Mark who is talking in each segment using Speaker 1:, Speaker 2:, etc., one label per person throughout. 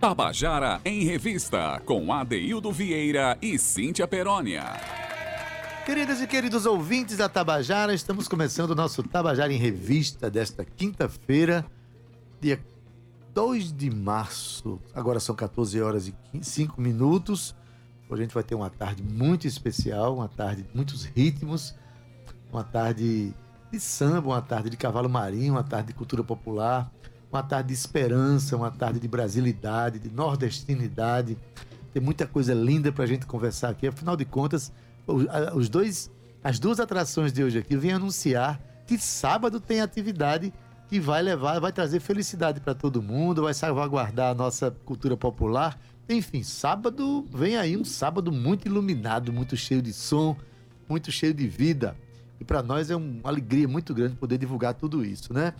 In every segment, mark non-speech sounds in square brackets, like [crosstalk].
Speaker 1: Tabajara em Revista, com Adeildo Vieira e Cíntia Perónia.
Speaker 2: Queridas e queridos ouvintes da Tabajara, estamos começando o nosso Tabajara em Revista desta quinta-feira, dia 2 de março. Agora são 14 horas e 5 minutos. Hoje a gente vai ter uma tarde muito especial, uma tarde de muitos ritmos, uma tarde de samba, uma tarde de cavalo marinho, uma tarde de cultura popular, uma tarde de esperança, uma tarde de brasilidade, de nordestinidade. Tem muita coisa linda para a gente conversar aqui. Afinal de contas, os dois, as duas atrações de hoje aqui vêm anunciar que sábado tem atividade que vai levar, vai trazer felicidade para todo mundo, vai salvaguardar a nossa cultura popular. Enfim, sábado vem aí um sábado muito iluminado, muito cheio de som, muito cheio de vida. E para nós é uma alegria muito grande poder divulgar tudo isso, né?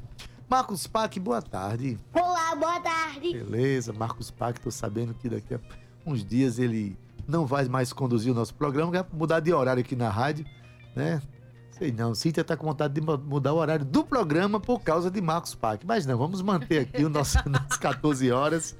Speaker 2: Marcos Pac, boa tarde.
Speaker 3: Olá, boa tarde.
Speaker 2: Beleza, Marcos Pac, tô sabendo que daqui a uns dias ele não vai mais conduzir o nosso programa, vai mudar de horário aqui na rádio, né? Sei não, Cíntia tá com vontade de mudar o horário do programa por causa de Marcos Pac. Mas não, vamos manter aqui o nosso, [laughs] nas 14 horas,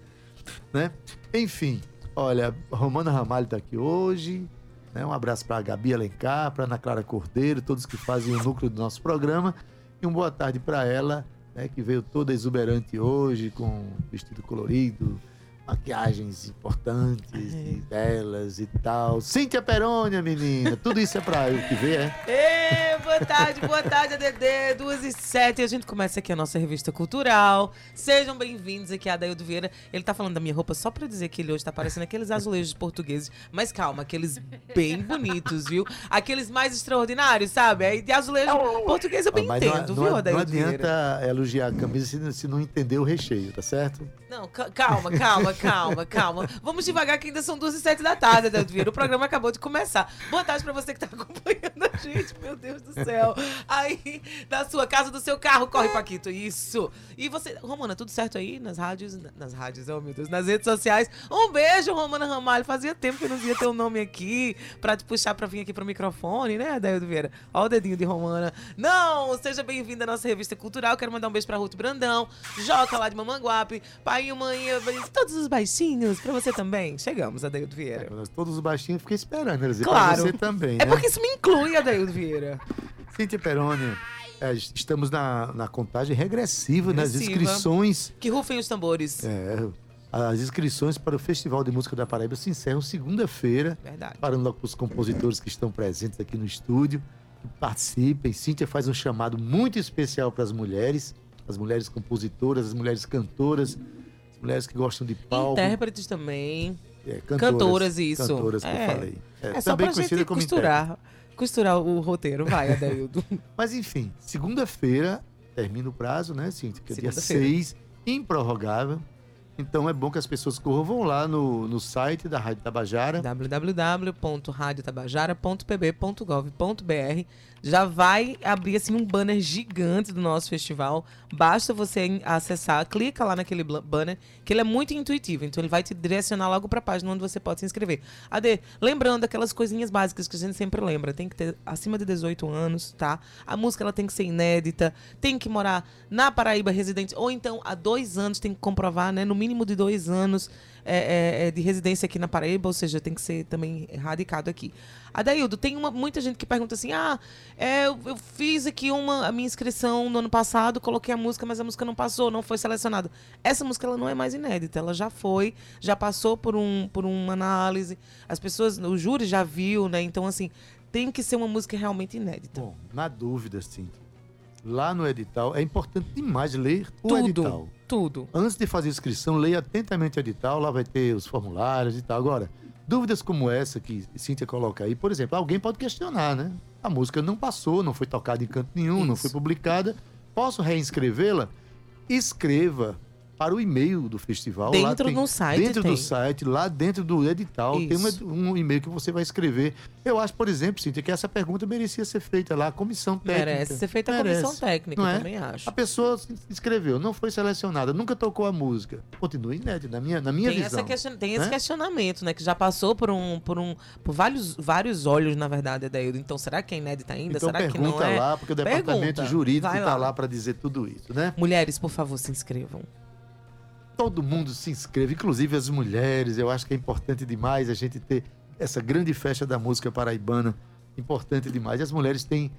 Speaker 2: né? Enfim, olha, Romana Ramalho tá aqui hoje, né? Um abraço para a Gabi Alencar, para Ana Clara Cordeiro, todos que fazem o núcleo do nosso programa. E uma boa tarde para ela, né, que veio toda exuberante hoje, com vestido colorido, maquiagens importantes e belas e tal. Cíntia Perônia, menina. Tudo isso é pra eu que ver,
Speaker 4: é? Boa tarde, boa tarde, ADD. Duas e sete. A gente começa aqui a nossa revista cultural. Sejam bem-vindos aqui a Adaildo Vieira. Ele tá falando da minha roupa só pra dizer que ele hoje tá parecendo aqueles azulejos portugueses. Mas calma, aqueles bem bonitos, viu? Aqueles mais extraordinários, sabe? Aí de azulejo português eu bem
Speaker 2: Mas
Speaker 4: entendo,
Speaker 2: não,
Speaker 4: viu,
Speaker 2: não,
Speaker 4: Adaildo
Speaker 2: não adianta elogiar a camisa se, se não entender o recheio, tá certo?
Speaker 4: Não, calma, calma, calma, calma. Vamos devagar que ainda são duas e sete da tarde, Adelto Vieira. O programa acabou de começar. Boa tarde pra você que tá [laughs] acompanhando a gente, meu Deus do céu. Aí, da sua casa, do seu carro, corre, Paquito. Isso. E você, Romana, tudo certo aí nas rádios? Nas rádios, oh meu Deus, nas redes sociais. Um beijo, Romana Ramalho. Fazia tempo que eu não via teu nome aqui pra te puxar pra vir aqui pro microfone, né, Adelto Vieira? Ó o dedinho de Romana. Não, seja bem-vinda à nossa revista cultural. Quero mandar um beijo pra Ruth Brandão, Joca lá de Mamanguape, pai e mãe, todos os baixinhos, pra você também. Chegamos, Adaildo Vieira.
Speaker 2: É, todos os baixinhos fiquei esperando, eles
Speaker 4: claro.
Speaker 2: pra você também.
Speaker 4: É
Speaker 2: né?
Speaker 4: porque isso me inclui, Adaildo Vieira.
Speaker 2: Cíntia Peroni, é, estamos na, na contagem regressiva, nas inscrições.
Speaker 4: Que rufem os tambores.
Speaker 2: É, as inscrições para o Festival de Música da Paraíba se encerram segunda-feira.
Speaker 4: Verdade.
Speaker 2: Parando logo para os compositores que estão presentes aqui no estúdio, que participem. Cíntia faz um chamado muito especial para as mulheres, as mulheres compositoras, as mulheres cantoras, as mulheres que gostam de palco.
Speaker 4: Intérpretes também.
Speaker 2: É, cantoras,
Speaker 4: cantoras, isso.
Speaker 2: Cantoras que
Speaker 4: é.
Speaker 2: eu falei.
Speaker 4: É, é só para gente costurar. Intérprete costurar o roteiro. Vai, Adaildo. [laughs]
Speaker 2: Mas enfim, segunda-feira termina o prazo, né, Cintia? Que é dia 6, improrrogável. Então é bom que as pessoas corram, lá no, no site da Rádio Tabajara.
Speaker 4: www.radiotabajara.pb.gov.br já vai abrir assim um banner gigante do nosso festival. Basta você acessar, clica lá naquele banner, que ele é muito intuitivo, então ele vai te direcionar logo para a página onde você pode se inscrever. Ade, lembrando aquelas coisinhas básicas que a gente sempre lembra, tem que ter acima de 18 anos, tá? A música ela tem que ser inédita, tem que morar na Paraíba residente, ou então há dois anos tem que comprovar, né, no mínimo de dois anos é, é, é, de residência aqui na Paraíba, ou seja, tem que ser também radicado aqui. Adaildo, tem uma, muita gente que pergunta assim: ah, é, eu, eu, fiz aqui uma, a minha inscrição no ano passado, coloquei a música, mas a música não passou, não foi selecionada. Essa música ela não é mais inédita, ela já foi, já passou por, um, por uma análise, as pessoas, o júri já viu, né? Então, assim, tem que ser uma música realmente inédita.
Speaker 2: Bom, na dúvida, sim. Lá no edital, é importante demais ler o
Speaker 4: Tudo.
Speaker 2: edital.
Speaker 4: Tudo.
Speaker 2: Antes de fazer inscrição, leia atentamente o edital, lá vai ter os formulários e tal. Agora, dúvidas como essa que Cíntia coloca aí, por exemplo, alguém pode questionar, né? A música não passou, não foi tocada em canto nenhum, Isso. não foi publicada. Posso reinscrevê-la? Escreva para o e-mail do festival.
Speaker 4: Dentro do site.
Speaker 2: Dentro
Speaker 4: tem.
Speaker 2: do site, lá dentro do edital, Isso. tem um, um, e-mail que você vai escrever. Eu acho, por exemplo, Cíntia, que essa pergunta merecia ser feita lá, a comissão técnica.
Speaker 4: Merece ser feita a comissão técnica, não é? também acho.
Speaker 2: A pessoa se inscreveu, não foi selecionada, nunca tocou a música. Continua inédita, na minha, na minha
Speaker 4: tem
Speaker 2: visão.
Speaker 4: Question... Tem esse né? questionamento, né? Que já passou por um. por um. por vários, vários olhos, na verdade, Adaildo. Então, será que é inédita ainda?
Speaker 2: Então,
Speaker 4: será que não é?
Speaker 2: lá, porque o departamento pergunta. jurídico está lá, lá para dizer tudo isso, né?
Speaker 4: Mulheres, por favor, se inscrevam.
Speaker 2: Todo mundo se inscreva, inclusive as mulheres. Eu acho que é importante demais a gente ter essa grande festa da música paraibana. Importante demais. As mulheres têm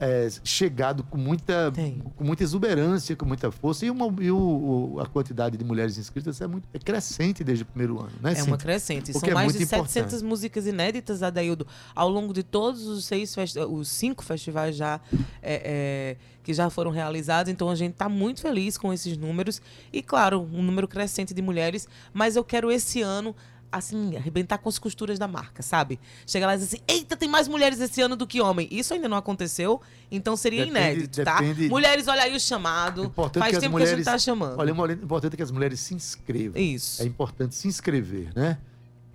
Speaker 2: é, chegado com muita,
Speaker 4: Tem.
Speaker 2: com muita exuberância, com muita força. E, uma- e o- o- a quantidade de mulheres inscritas é muito é crescente desde o primeiro ano, né?
Speaker 4: É uma crescente.
Speaker 2: O
Speaker 4: São
Speaker 2: é
Speaker 4: mais de 700
Speaker 2: importante.
Speaker 4: músicas inéditas, Adaildo, ao longo de todos os seis os cinco festivais já é, é, que já foram realizados. Então a gente está muito feliz com esses números. E, claro, um número crescente de mulheres. Mas eu quero esse ano. Assim, arrebentar com as costuras da marca, sabe? Chegar lá e dizer assim: eita, tem mais mulheres esse ano do que homem. Isso ainda não aconteceu, então seria
Speaker 2: Depende-
Speaker 4: inédito, tá?
Speaker 2: depende-
Speaker 4: Mulheres, olha aí o chamado.
Speaker 2: Importante
Speaker 4: Faz
Speaker 2: que
Speaker 4: tempo que a
Speaker 2: mulheres-
Speaker 4: gente tá chamando.
Speaker 2: Olha, o importante é que as mulheres se inscrevam.
Speaker 4: Isso.
Speaker 2: É importante se inscrever, né?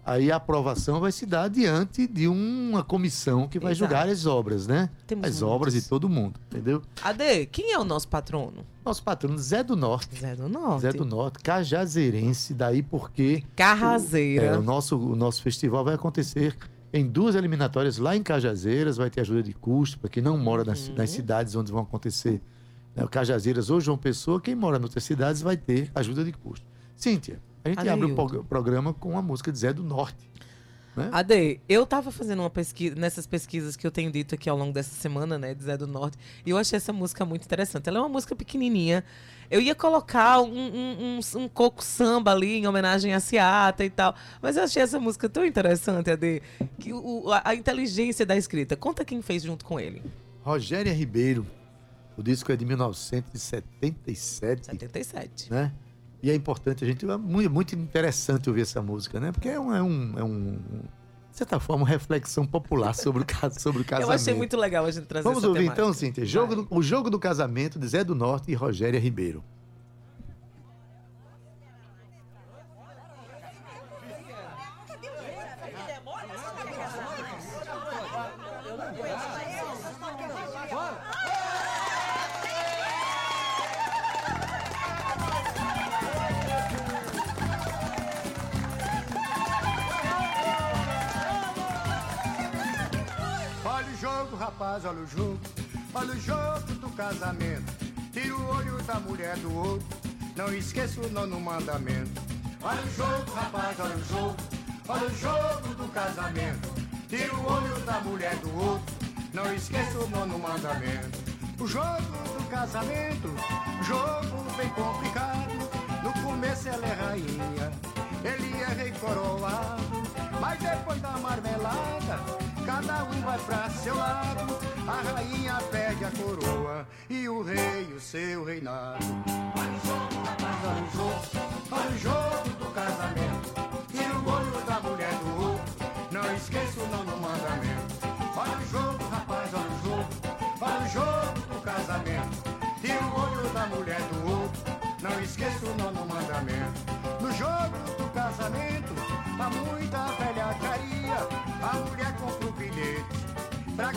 Speaker 2: Aí a aprovação vai se dar diante de uma comissão que vai
Speaker 4: Exato.
Speaker 2: julgar as obras, né?
Speaker 4: Temos
Speaker 2: as obras de todo mundo, entendeu?
Speaker 4: Ade, quem é o nosso patrono?
Speaker 2: Nosso patrono Zé do Norte.
Speaker 4: Zé do Norte.
Speaker 2: Zé do Norte, cajazeirense, daí porque
Speaker 4: Carrazeira.
Speaker 2: é, o, nosso, o nosso festival vai acontecer em duas eliminatórias lá em Cajazeiras, vai ter ajuda de custo para quem não mora nas,
Speaker 4: Uhum.
Speaker 2: nas cidades onde vão acontecer né, Cajazeiras ou João Pessoa, quem mora em outras cidades vai ter ajuda de custo. Cíntia, a gente abre o
Speaker 4: Adeildo.
Speaker 2: pro- programa com a música de Zé do Norte. Né?
Speaker 4: Ade, eu tava fazendo uma pesquisa, nessas pesquisas que eu tenho dito aqui ao longo dessa semana, né, de Zé do Norte, e eu achei essa música muito interessante. Ela é uma música pequenininha. Eu ia colocar um, um, um- um coco samba ali em homenagem a Ciata e tal, mas eu achei essa música tão interessante, Ade, que o, a, a inteligência da escrita. Conta quem fez junto com ele.
Speaker 2: Rogéria Ribeiro, o disco é de 1977,
Speaker 4: 77.
Speaker 2: né? E é importante a gente, é muito, muito interessante ouvir essa música, né? Porque é um, é um, é um de certa forma, uma reflexão popular sobre o, ca- [laughs] sobre o casamento.
Speaker 4: Eu achei muito legal a gente trazer
Speaker 2: Vamos ouvir
Speaker 4: temática.
Speaker 2: então, Cíntia, jogo do- o jogo do casamento de Zé do Norte e Rogéria Ribeiro.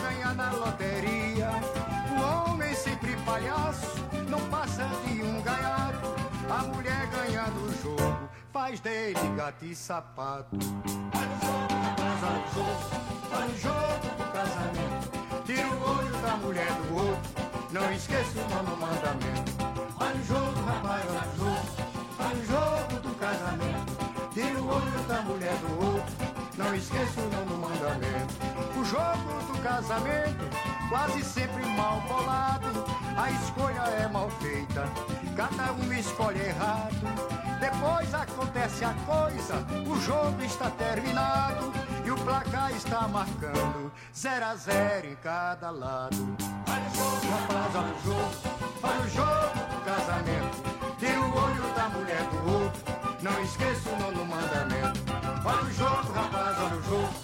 Speaker 3: Pra ganhar na loteria. O homem sempre palhaço, não passa de um gaiato. A mulher ganhando o jogo, faz dele gato e sapato. Olha o jogo, rapaz, olha o jogo, jogo do casamento. Tira o olho da mulher do outro, não esqueça o nono mandamento. Olha o jogo, rapaz, olha o jogo, jogo do casamento. Tira o olho da mulher do outro, não esqueça o nono mandamento. O jogo do casamento, quase sempre mal bolado. A escolha é mal feita, cada um escolhe errado. Depois acontece a coisa, o jogo está terminado e o placar está marcando zero a zero em cada lado. Olha o jogo, rapaz, olha o jogo, olha o jogo do casamento. Tira o olho da mulher do outro, não esqueça o nono mandamento. Olha o jogo, rapaz, olha o jogo,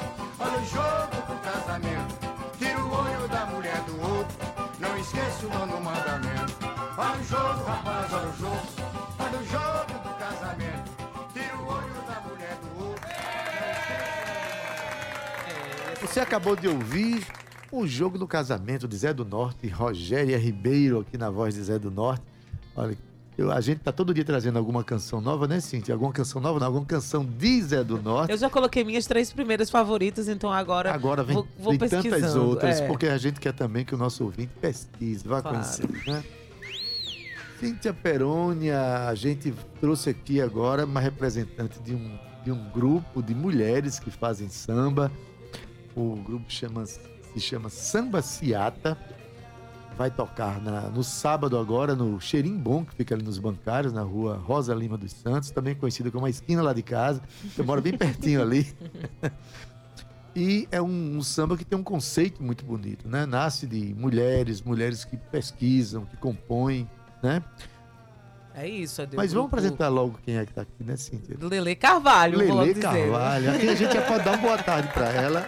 Speaker 3: olha o jogo o nono mandamento. Olha o jogo, rapaz, olha o jogo, olha o jogo do casamento. Tira o olho da mulher do outro.
Speaker 2: Você acabou de ouvir o jogo do casamento de Zé do Norte Rogéria Ribeiro aqui na voz de Zé do Norte. Olha, eu- a gente tá todo dia trazendo alguma canção nova, né, Cintia? Alguma canção nova, não, alguma canção de Zé do Norte.
Speaker 4: Eu já coloquei minhas três primeiras favoritas, então agora,
Speaker 2: Agora vem,
Speaker 4: vou, vou
Speaker 2: vem tantas outras,
Speaker 4: é.
Speaker 2: porque a gente quer também que o nosso ouvinte pesquise, vá
Speaker 4: Claro.
Speaker 2: conhecer, né? Cíntia Perônia, a gente trouxe aqui agora uma representante de um, de um grupo de mulheres que fazem samba. O grupo chama, se chama Samba Ciata. Vai tocar na- no sábado agora no Cheirim Bom, que fica ali nos bancários, na rua Rosa Lima dos Santos, também conhecida como a esquina lá de casa. Eu moro bem pertinho ali. [laughs] E é um, um samba que tem um conceito muito bonito, né? Nasce de mulheres, mulheres que pesquisam, que compõem, né?
Speaker 4: É isso, Adeu.
Speaker 2: Mas vamos apresentar logo quem é que tá aqui, né, Cíntia?
Speaker 4: Lele Carvalho,
Speaker 2: Lele
Speaker 4: dizer.
Speaker 2: Carvalho. Aqui a gente pode dar uma boa tarde pra ela.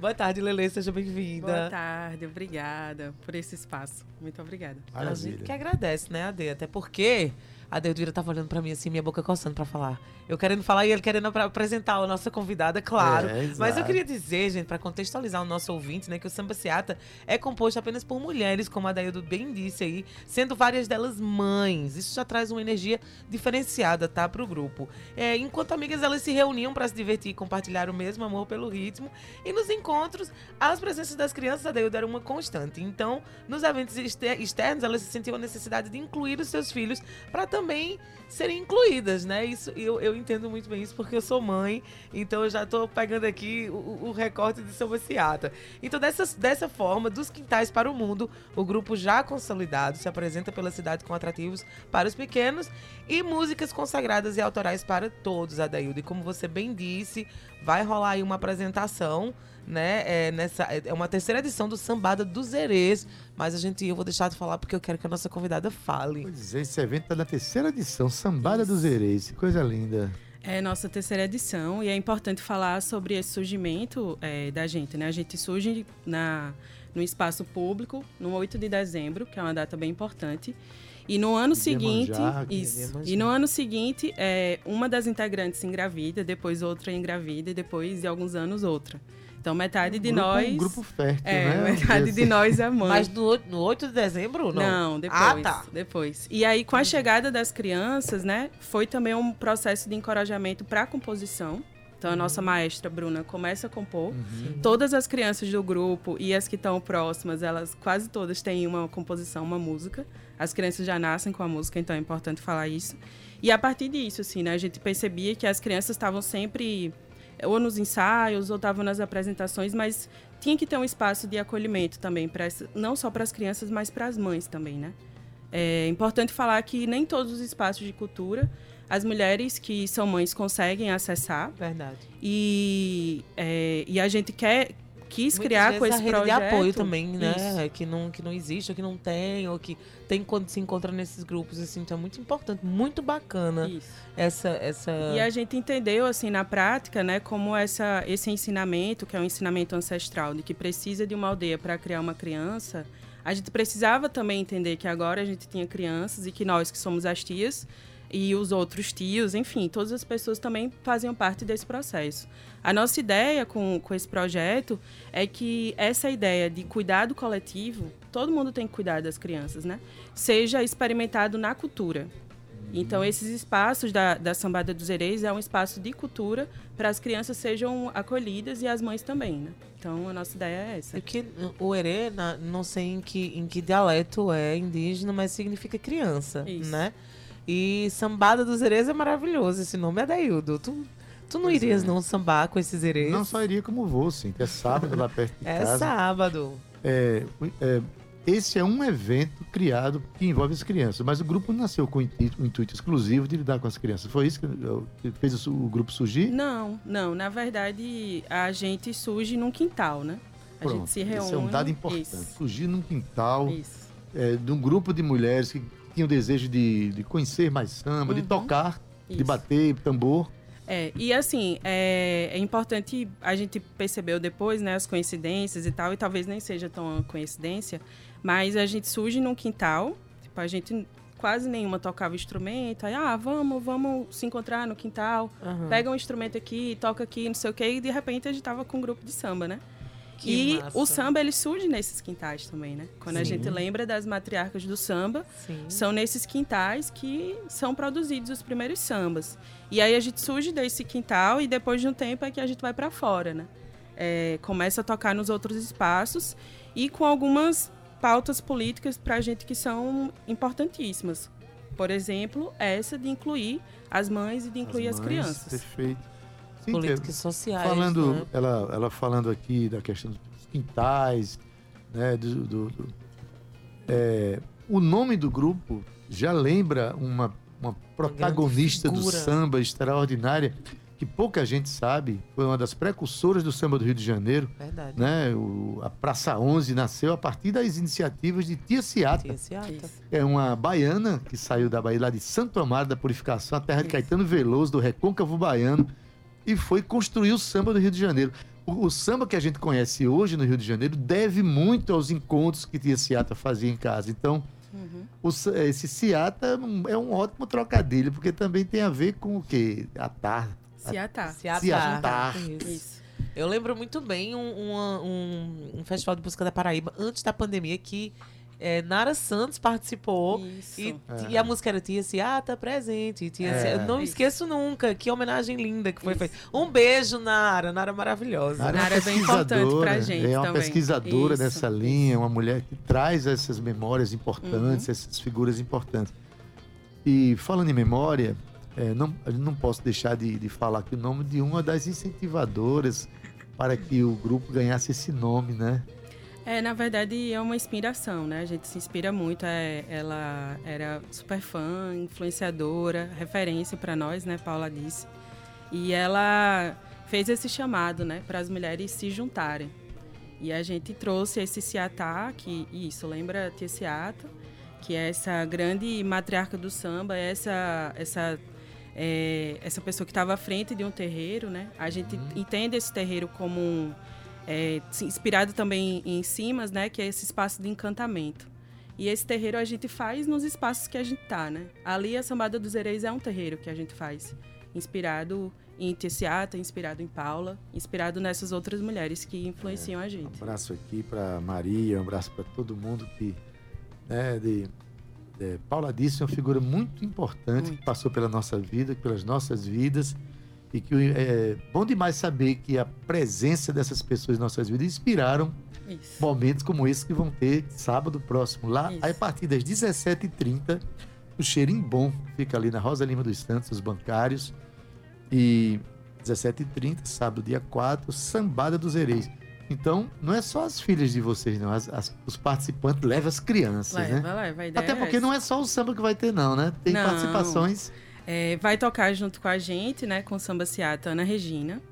Speaker 4: Boa tarde, Lele, seja bem-vinda.
Speaker 5: Boa tarde, obrigada por esse espaço. Muito obrigada.
Speaker 4: A gente
Speaker 2: Maravilha.
Speaker 4: que agradece, né, Ade? Até porque a Deudira tava olhando pra mim assim, minha boca coçando pra falar. Eu querendo falar e ele querendo apresentar a nossa convidada, claro.
Speaker 2: É,
Speaker 4: Mas eu queria dizer, gente, pra contextualizar o nosso ouvinte, né, que o Samba Seata é composto apenas por mulheres, como a Daildo bem disse aí, sendo várias delas mães. Isso já traz uma energia diferenciada, tá, pro grupo. É, enquanto amigas, elas se reuniam pra se divertir e compartilhar o mesmo amor pelo ritmo. E nos encontros, as presenças das crianças da Daildo era uma constante. Então, nos eventos exter- externos, elas se sentiam a necessidade de incluir os seus filhos para também serem incluídas, né? Isso eu, eu entendo muito bem isso porque eu sou mãe, então eu já tô pegando aqui o, o recorte de Samba Ciata. Então, dessa, dessa forma, dos quintais para o mundo, o grupo já consolidado se apresenta pela cidade com atrativos para os pequenos e músicas consagradas e autorais para todos, Adaildo. E como você bem disse, vai rolar aí uma apresentação né? É, nessa, é uma terceira edição do Sambada dos Erês. Mas a gente, eu vou deixar de falar porque eu quero que a nossa convidada fale.
Speaker 2: Pois é, esse evento tá na terceira edição, Sambada dos Ereis. Que coisa linda.
Speaker 5: É nossa terceira edição e é importante falar sobre esse surgimento é, da gente, né? A gente surge na, no espaço público no 8 de dezembro, que é uma data bem importante. E no ano seguinte,
Speaker 2: que-
Speaker 5: isso. E no ano seguinte, é, uma das integrantes engravida, depois outra engravida e depois de alguns anos outra. Então metade de
Speaker 2: grupo,
Speaker 5: nós
Speaker 2: Um grupo fértil,
Speaker 5: é,
Speaker 2: né?
Speaker 5: Metade
Speaker 2: dizer
Speaker 5: de nós é mãe.
Speaker 4: Mas no, oito- no 8 de dezembro, não?
Speaker 5: Não, depois.
Speaker 4: Ah, tá.
Speaker 5: Depois. E aí, com a chegada das crianças, né, foi também um processo de encorajamento para a composição. Então, a nossa maestra Bruna começa a compor. Todas as crianças do grupo e as que estão próximas, elas quase todas têm uma composição, uma música. As crianças já nascem com a música, então é importante falar isso. E a partir disso, assim, né, a gente percebia que as crianças estavam sempre ou nos ensaios ou estavam nas apresentações, mas tinha que ter um espaço de acolhimento também para não só para as crianças, mas para as mães também, né? É importante falar que nem todos os espaços de cultura as mulheres que são mães conseguem acessar
Speaker 4: Verdade.
Speaker 5: e, é, e a gente quer quis
Speaker 4: Muitas
Speaker 5: criar com esse
Speaker 4: a rede
Speaker 5: projeto
Speaker 4: de apoio também, né?
Speaker 5: Isso.
Speaker 4: Que não, que não existe, ou que não tem, ou que tem quando se encontra nesses grupos, assim. Então é muito importante, muito bacana
Speaker 5: Isso.
Speaker 4: essa... essa...
Speaker 5: E a gente entendeu, assim, na prática, né, como essa, esse ensinamento, que é um ensinamento ancestral, de que precisa de uma aldeia para criar uma criança, a gente precisava também entender que agora a gente tinha crianças e que nós, que somos as tias, e os outros tios, enfim, todas as pessoas também faziam parte desse processo. A nossa ideia com, com esse projeto é que essa ideia de cuidado coletivo, todo mundo tem que cuidar das crianças, né? Seja experimentado na cultura. Então, esses espaços da, da Sambada dos Ereis é um espaço de cultura para as crianças sejam acolhidas e as mães também, né? Então, a nossa ideia é essa.
Speaker 4: É que o erê, não sei em que, em que dialeto é indígena, mas significa criança,
Speaker 5: Isso.
Speaker 4: né? E Sambada dos Erês é maravilhoso. Esse nome é Daildo. Tu, tu não
Speaker 2: Pois
Speaker 4: irias
Speaker 2: é.
Speaker 4: não sambar com esses erês?
Speaker 2: Não só iria como vou, sim. que É sábado lá perto de
Speaker 4: É
Speaker 2: casa.
Speaker 4: sábado.
Speaker 2: É, é, esse é um evento criado que envolve as crianças, mas o grupo nasceu com o intuito, um intuito exclusivo de lidar com as crianças. Foi isso que, que fez o, grupo surgir?
Speaker 5: Não, não. Na verdade, a gente surge num quintal, né? A
Speaker 2: Pronto,
Speaker 5: gente se reúne.
Speaker 2: Esse é um dado importante.
Speaker 5: Isso.
Speaker 2: Surgir num quintal
Speaker 5: isso.
Speaker 2: é, de um grupo de mulheres que tinham o desejo de, de conhecer mais samba, de
Speaker 5: Uhum.
Speaker 2: tocar, de
Speaker 5: Isso.
Speaker 2: bater tambor.
Speaker 5: É, e assim, é, é importante, a gente percebeu depois, né, as coincidências e tal, e talvez nem seja tão uma coincidência, mas a gente surge num quintal, tipo, a gente quase nenhuma tocava instrumento, aí, ah, vamos, vamos se encontrar no quintal,
Speaker 4: Aham.
Speaker 5: pega um instrumento aqui, toca aqui, não sei o quê, e de repente a gente tava com um grupo de samba, né?
Speaker 4: Que
Speaker 5: e
Speaker 4: massa.
Speaker 5: o samba, ele surge nesses quintais também, né? Quando a
Speaker 4: Sim.
Speaker 5: gente lembra das matriarcas do samba,
Speaker 4: Sim.
Speaker 5: são nesses quintais que são produzidos os primeiros sambas. E aí a gente surge desse quintal e depois de um tempo é que a gente vai para fora, né? É, começa a tocar nos outros espaços e com algumas pautas políticas para a gente que são importantíssimas. Por exemplo, essa de incluir as mães e de incluir as,
Speaker 2: mães,
Speaker 5: crianças.
Speaker 2: Perfeito.
Speaker 4: Políticas sociais.
Speaker 2: falando,
Speaker 4: né?
Speaker 2: ela, ela falando aqui da questão dos quintais, né, do, do- do- é, o nome do grupo já lembra uma, uma protagonista do
Speaker 4: figura.
Speaker 2: samba extraordinária que pouca gente sabe, foi uma das precursoras do samba do Rio de Janeiro,
Speaker 4: Verdade.
Speaker 2: né? O, a Praça 11 nasceu a partir das iniciativas de Tia Ciata,
Speaker 4: Tia Ciata.
Speaker 2: É uma baiana que saiu da Bahia, lá de Santo Amaro da Purificação, a terra de
Speaker 5: Isso.
Speaker 2: Caetano Veloso, do Recôncavo Baiano, e foi construir o samba do Rio de Janeiro. O, o samba que a gente conhece hoje no Rio de Janeiro deve muito aos encontros que Tia Ciata fazia em casa. Então,
Speaker 5: Uhum.
Speaker 2: o esse Ciata é um ótimo trocadilho, porque também tem a ver com o quê? A tarde.
Speaker 5: Se atar.
Speaker 4: Ciata.
Speaker 2: Ciata.
Speaker 4: Isso.
Speaker 5: Isso.
Speaker 4: Eu lembro muito bem um, uma- um, um festival de música da Paraíba, antes da pandemia, que é, Nara Santos participou.
Speaker 5: Isso.
Speaker 4: E,
Speaker 2: É.
Speaker 4: e a música era Tia Ciata presente. Tia
Speaker 2: É.
Speaker 4: Ciata- Não
Speaker 5: Isso.
Speaker 4: esqueço nunca. Que homenagem linda que foi feita. Um beijo, Nara. Nara maravilhosa.
Speaker 2: Nara
Speaker 5: Nara é bem importante pra gente
Speaker 2: É uma
Speaker 5: também.
Speaker 2: pesquisadora
Speaker 5: Isso,
Speaker 2: nessa
Speaker 5: isso.
Speaker 2: linha, uma mulher que traz essas memórias importantes,
Speaker 5: Uhum.
Speaker 2: essas figuras importantes. E falando em memória, é, não, não posso deixar de, de falar aqui o nome de uma das incentivadoras para que o grupo ganhasse esse nome, né?
Speaker 5: É, na verdade, é uma inspiração, né? A gente se inspira muito. É, ela era super fã, influenciadora, referência para nós, né? Paula disse. E ela fez esse chamado, né? Para as mulheres se juntarem. E a gente trouxe esse Ciatá, que isso lembra Ciata, que é essa grande matriarca do samba, essa essa é, essa pessoa que estava à frente de um terreiro, né? A gente entende esse terreiro como um, é, inspirado também em Simas, né? Que é esse espaço de encantamento. E esse terreiro a gente faz nos espaços que a gente tá, né? Ali a Sambada dos Ereis é um terreiro que a gente faz, inspirado em Tessiata, inspirado em Paula, inspirado nessas outras mulheres que influenciam a
Speaker 2: Um
Speaker 5: gente.
Speaker 2: abraço aqui para Maria, um abraço para todo mundo que, né, de, de- Paula disse é uma figura muito importante que
Speaker 5: Muito.
Speaker 2: passou pela nossa vida, pelas nossas vidas e que é bom demais saber que a presença dessas pessoas em nossas vidas inspiraram
Speaker 5: Isso.
Speaker 2: momentos como esse que vão ter sábado próximo lá
Speaker 5: Isso.
Speaker 2: a partir das 17h30 o Cheirinho Bom fica ali na Rosa Lima dos Santos, os bancários e 17h30, sábado dia 4, Sambada dos Ereis. Então, não é só as filhas de vocês, não. As- as- os participantes levam as crianças,
Speaker 5: Leva,
Speaker 2: né?
Speaker 5: leva.
Speaker 2: Até
Speaker 5: é
Speaker 2: porque
Speaker 5: essa.
Speaker 2: não é só o samba que vai ter, não, né? Tem
Speaker 5: Não.
Speaker 2: participações.
Speaker 5: É, vai tocar junto com a gente, né, com Samba Ciata, Ana Regina.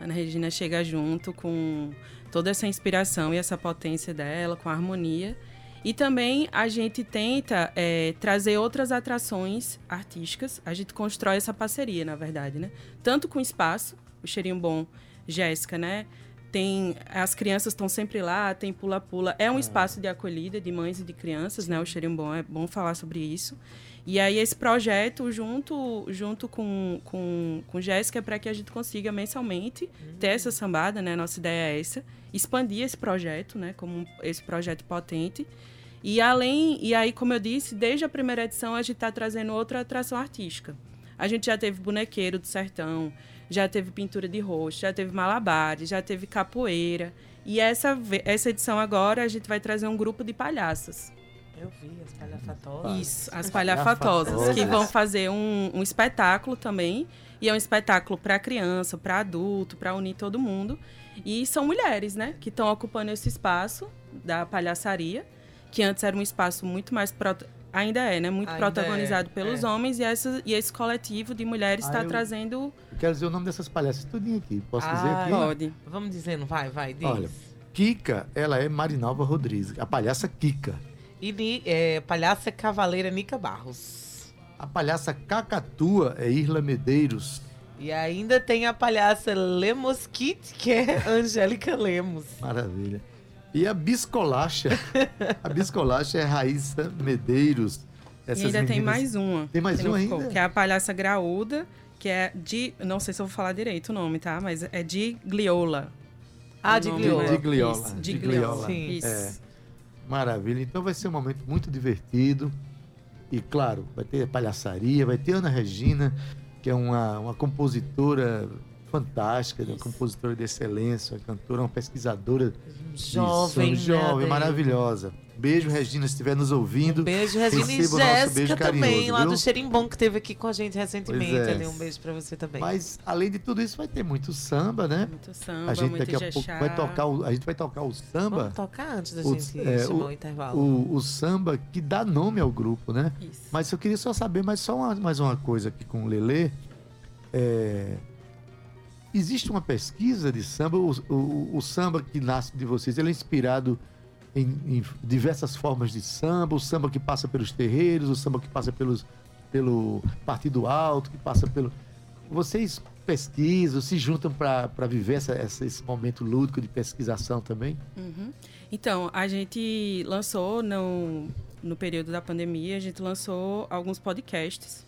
Speaker 5: Ana Regina chega junto com toda essa inspiração e essa potência dela, com a harmonia. E também a gente tenta é, trazer outras atrações artísticas. A gente constrói essa parceria, na verdade, né? Tanto com o espaço, o Cheirinho Bom, Jéssica, né? Tem, as crianças estão sempre lá, tem pula-pula. É um espaço de acolhida de mães e de crianças, né? O Cheirinho Bom, é bom falar sobre isso. E aí esse projeto, junto, junto com, com, com Jéssica, é para que a gente consiga mensalmente ter essa sambada, né? Nossa ideia é essa. Expandir esse projeto, né? Como esse projeto potente. E além, e aí, como eu disse, desde a primeira edição a gente está trazendo outra atração artística. A gente já teve bonequeiro do sertão, já teve pintura de rosto, já teve malabares, já teve capoeira. E essa, essa edição agora a gente vai trazer um grupo de palhaças.
Speaker 4: Eu vi as palhafatosas.
Speaker 5: Isso, as palhafatosas,
Speaker 2: Palhafatosas.
Speaker 5: que vão fazer um, um espetáculo também. E é um espetáculo para criança, para adulto, para unir todo mundo. E são mulheres, né, que estão ocupando esse espaço da palhaçaria, que antes era um espaço muito mais. Ainda é, né? Muito
Speaker 4: Ainda
Speaker 5: protagonizado
Speaker 4: é,
Speaker 5: pelos
Speaker 4: é.
Speaker 5: homens. E, essa, e esse coletivo de mulheres
Speaker 2: Ah,
Speaker 5: está
Speaker 2: eu-
Speaker 5: trazendo.
Speaker 2: Eu quero dizer o nome dessas palhaças tudinho aqui. Posso dizer
Speaker 4: Ah,
Speaker 2: aqui?
Speaker 5: Pode.
Speaker 4: Vamos dizendo, vai, vai, diz.
Speaker 2: Olha. Kika, ela é Marinalva Rodrigues, a palhaça Kika.
Speaker 4: E é, palhaça cavaleira Nica Barros.
Speaker 2: A palhaça Cacatua é Irla Medeiros.
Speaker 4: E ainda tem a palhaça Lemosquite, que é [laughs] Angélica Lemos.
Speaker 2: Maravilha. E a Biscolacha. a Biscolacha é Raíssa Medeiros.
Speaker 5: E
Speaker 2: Essas
Speaker 5: ainda tem
Speaker 2: meninas-
Speaker 5: mais uma.
Speaker 2: Tem mais uma
Speaker 5: ficou,
Speaker 2: ainda?
Speaker 5: Que é a palhaça graúda, que é de. Não sei se eu vou falar direito o nome, tá? Mas é de Gliola.
Speaker 4: Ah, de Gliola.
Speaker 2: De Gliola.
Speaker 5: Isso,
Speaker 2: De. Gliola.
Speaker 4: Sim.
Speaker 5: Isso.
Speaker 2: É. Maravilha. Então vai ser um momento muito divertido. E claro, vai ter palhaçaria, vai ter Ana Regina, que é uma, uma compositora fantástica, uma
Speaker 5: Isso.
Speaker 2: compositora de excelência, uma cantora, uma pesquisadora de
Speaker 4: Jovem,
Speaker 2: jovem,
Speaker 4: né, Adri?
Speaker 2: maravilhosa. beijo, Regina, se estiver nos ouvindo.
Speaker 4: Um beijo, Regina e Jéssica também,
Speaker 2: carinhoso,
Speaker 4: lá
Speaker 2: viu?
Speaker 4: do Xerimbom, que esteve aqui com a gente recentemente.
Speaker 2: É.
Speaker 4: Ali, um beijo pra você também.
Speaker 2: Mas, além de tudo isso, vai ter muito samba, né?
Speaker 5: Muito samba,
Speaker 2: A gente
Speaker 5: muito
Speaker 2: daqui a pouco vai tocar o, a gente vai tocar o samba,
Speaker 4: Vamos tocar antes da
Speaker 2: O-
Speaker 4: gente
Speaker 2: é,
Speaker 4: chamar
Speaker 2: o-
Speaker 4: o intervalo.
Speaker 2: o, o samba que dá nome ao grupo, né?
Speaker 5: Isso.
Speaker 2: Mas eu queria só saber mais só uma, mais uma coisa aqui com o Lelê. É, existe uma pesquisa de samba, o, o- o samba que nasce de vocês, ele é inspirado em, em diversas formas de samba, o samba que passa pelos terreiros, o samba que passa pelos, pelo Partido Alto, que passa pelo... Vocês pesquisam, se juntam para viver essa, essa- esse momento lúdico de pesquisação também?
Speaker 5: Uhum. Então, a gente lançou no, no período da pandemia, a gente lançou alguns podcasts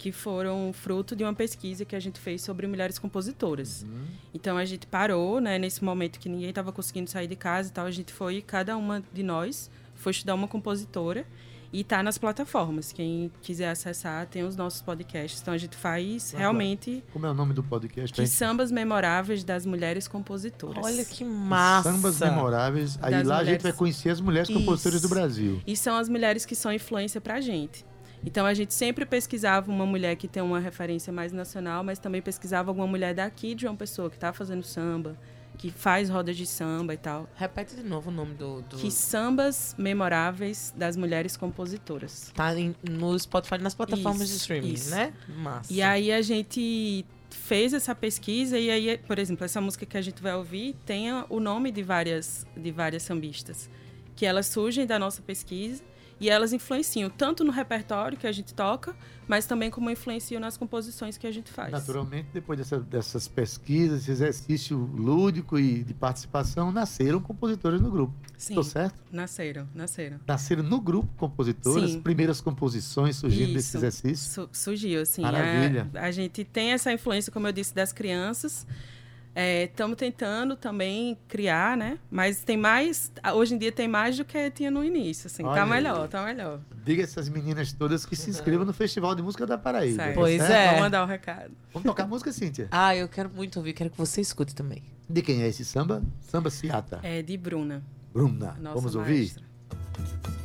Speaker 5: que foram fruto de uma pesquisa que a gente fez sobre mulheres compositoras. Então a gente parou, né, nesse momento que ninguém estava conseguindo sair de casa e tal, a gente foi, cada uma de nós foi estudar uma compositora e tá nas plataformas. Quem quiser acessar, tem os nossos podcasts. Então a gente faz realmente
Speaker 2: Como é o nome do podcast?
Speaker 5: que sambas memoráveis das mulheres compositoras.
Speaker 4: Olha que massa.
Speaker 2: Sambas memoráveis. Aí
Speaker 5: Das
Speaker 2: lá a gente
Speaker 5: mulheres-
Speaker 2: vai conhecer as mulheres compositoras do
Speaker 5: Isso.
Speaker 2: Brasil.
Speaker 5: E são as mulheres que são influência pra gente. Então a gente sempre pesquisava uma mulher que tem uma referência mais nacional, mas também pesquisava alguma mulher daqui de uma pessoa que tá fazendo samba, que faz rodas de samba e tal.
Speaker 4: Repete de novo o nome do... do...
Speaker 5: Que sambas memoráveis das mulheres compositoras.
Speaker 4: Tá em- no Spotify, nas plataformas de
Speaker 5: Isso,
Speaker 4: streaming,
Speaker 5: isso.
Speaker 4: né? Massa.
Speaker 5: E aí a gente fez essa pesquisa e aí, por exemplo, essa música que a gente vai ouvir tem o nome de várias de várias sambistas, que elas surgem da nossa pesquisa e elas influenciam tanto no repertório que a gente toca, mas também como influenciam nas composições que a gente faz.
Speaker 2: Naturalmente, depois dessa- dessas pesquisas, esse exercício lúdico e de participação, nasceram compositores no grupo.
Speaker 5: Sim,
Speaker 2: Estou certo?
Speaker 5: nasceram, nasceram.
Speaker 2: Nasceram no grupo compositoras,
Speaker 5: Sim.
Speaker 2: primeiras composições surgindo desse exercício.
Speaker 5: Su- surgiu, assim.
Speaker 2: Maravilha.
Speaker 5: A, a gente tem essa influência, como eu disse, das crianças. Estamos tentando também criar, né? Mas tem mais. Hoje em dia tem mais do que tinha no início. Assim,
Speaker 2: Olha
Speaker 5: tá melhor, tá melhor.
Speaker 2: Diga essas meninas todas que se inscrevam no Festival de Música da Paraíba.
Speaker 5: Certo.
Speaker 2: tá
Speaker 4: Pois
Speaker 2: certo?
Speaker 4: é.
Speaker 5: Vamos mandar o recado.
Speaker 2: Vamos tocar música, Cíntia?
Speaker 4: Ah, eu quero muito ouvir, quero que você escute também.
Speaker 2: De quem é esse samba? Samba Ciata.
Speaker 5: É de Bruna.
Speaker 2: Bruna.
Speaker 5: Nossa
Speaker 2: Vamos ouvir?
Speaker 5: maestra.
Speaker 3: Olha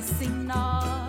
Speaker 6: esse nó,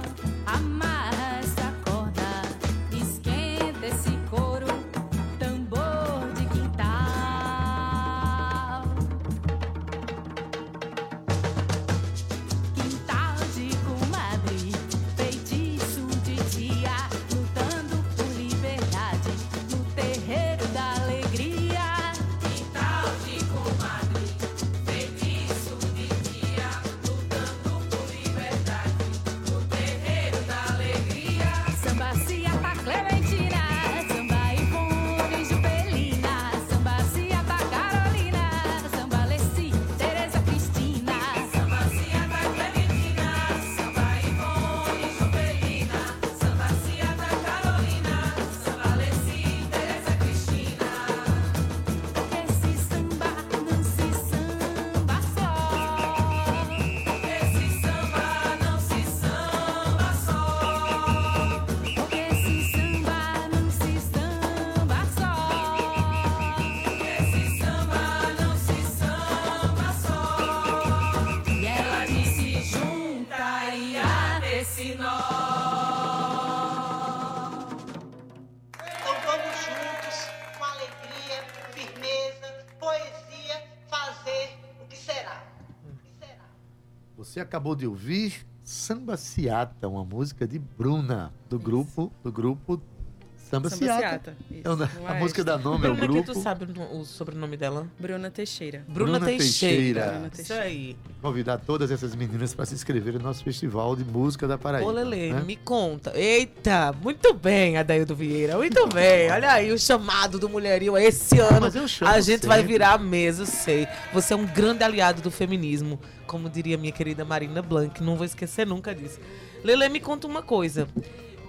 Speaker 2: Você acabou de ouvir Samba Ciata, uma música de Bruna, do grupo, do grupo Samba,
Speaker 5: Samba
Speaker 2: Ciata.
Speaker 5: Ciata, isso,
Speaker 2: É a música
Speaker 5: Oeste.
Speaker 2: da nome é o
Speaker 4: Bruna, que
Speaker 2: grupo.
Speaker 4: tu sabe o, o sobrenome dela?
Speaker 5: Bruna Teixeira.
Speaker 4: Bruna,
Speaker 2: Bruna
Speaker 4: Teixeira.
Speaker 2: Teixeira.
Speaker 5: Bruna
Speaker 4: Isso
Speaker 5: Teixeira.
Speaker 4: aí.
Speaker 2: Convidar todas essas meninas para se inscreverem no nosso festival de música da Paraíba.
Speaker 4: Ô, Lele,
Speaker 2: né?
Speaker 4: me conta. Eita, muito bem, Adaildo Vieira, muito bem. Olha aí o chamado do Mulherio esse ano.
Speaker 2: Mas eu chamo
Speaker 4: A gente vai
Speaker 2: sempre.
Speaker 4: virar a mesa, eu sei. Você é um grande aliado do feminismo, como diria minha querida Marina Blanc. Não vou esquecer nunca disso. Lele, me conta uma coisa.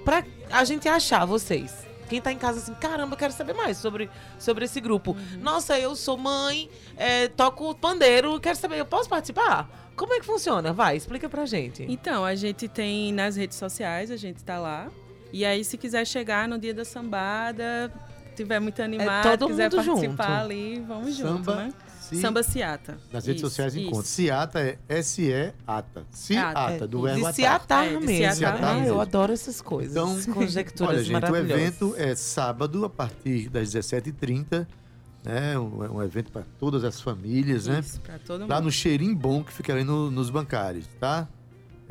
Speaker 4: Pra a gente achar vocês, quem tá em casa assim, caramba, eu quero saber mais sobre, sobre esse grupo. Nossa, eu sou mãe, é, toco pandeiro, quero saber, eu posso participar? Como é que funciona? Vai, explica pra gente.
Speaker 5: Então, a gente tem nas redes sociais, a gente tá lá. E aí, se quiser chegar no dia da sambada, tiver muito animado,
Speaker 4: É todo
Speaker 5: quiser
Speaker 4: mundo
Speaker 5: participar
Speaker 4: junto.
Speaker 5: ali, vamos junto,
Speaker 2: Samba,
Speaker 5: né?
Speaker 2: Si-
Speaker 5: Samba Ciata.
Speaker 2: Nas redes
Speaker 5: Isso,
Speaker 2: sociais
Speaker 5: isso.
Speaker 2: encontra. Ciata é S-E-Ata. Ciata,
Speaker 5: Ata,
Speaker 2: do verbo atar.
Speaker 4: se atar
Speaker 5: É, de se
Speaker 4: mesmo. Ah, eu
Speaker 2: mesmo.
Speaker 4: adoro essas coisas.
Speaker 2: Então,
Speaker 4: essas [laughs] conjecturas
Speaker 2: Olha, gente, o evento é sábado, a partir das 17h30. Né? Um, é um evento para todas as famílias, né?
Speaker 5: Isso, pra todo mundo.
Speaker 2: Lá no Cheirinho Bom, que fica ali no- nos bancários, tá?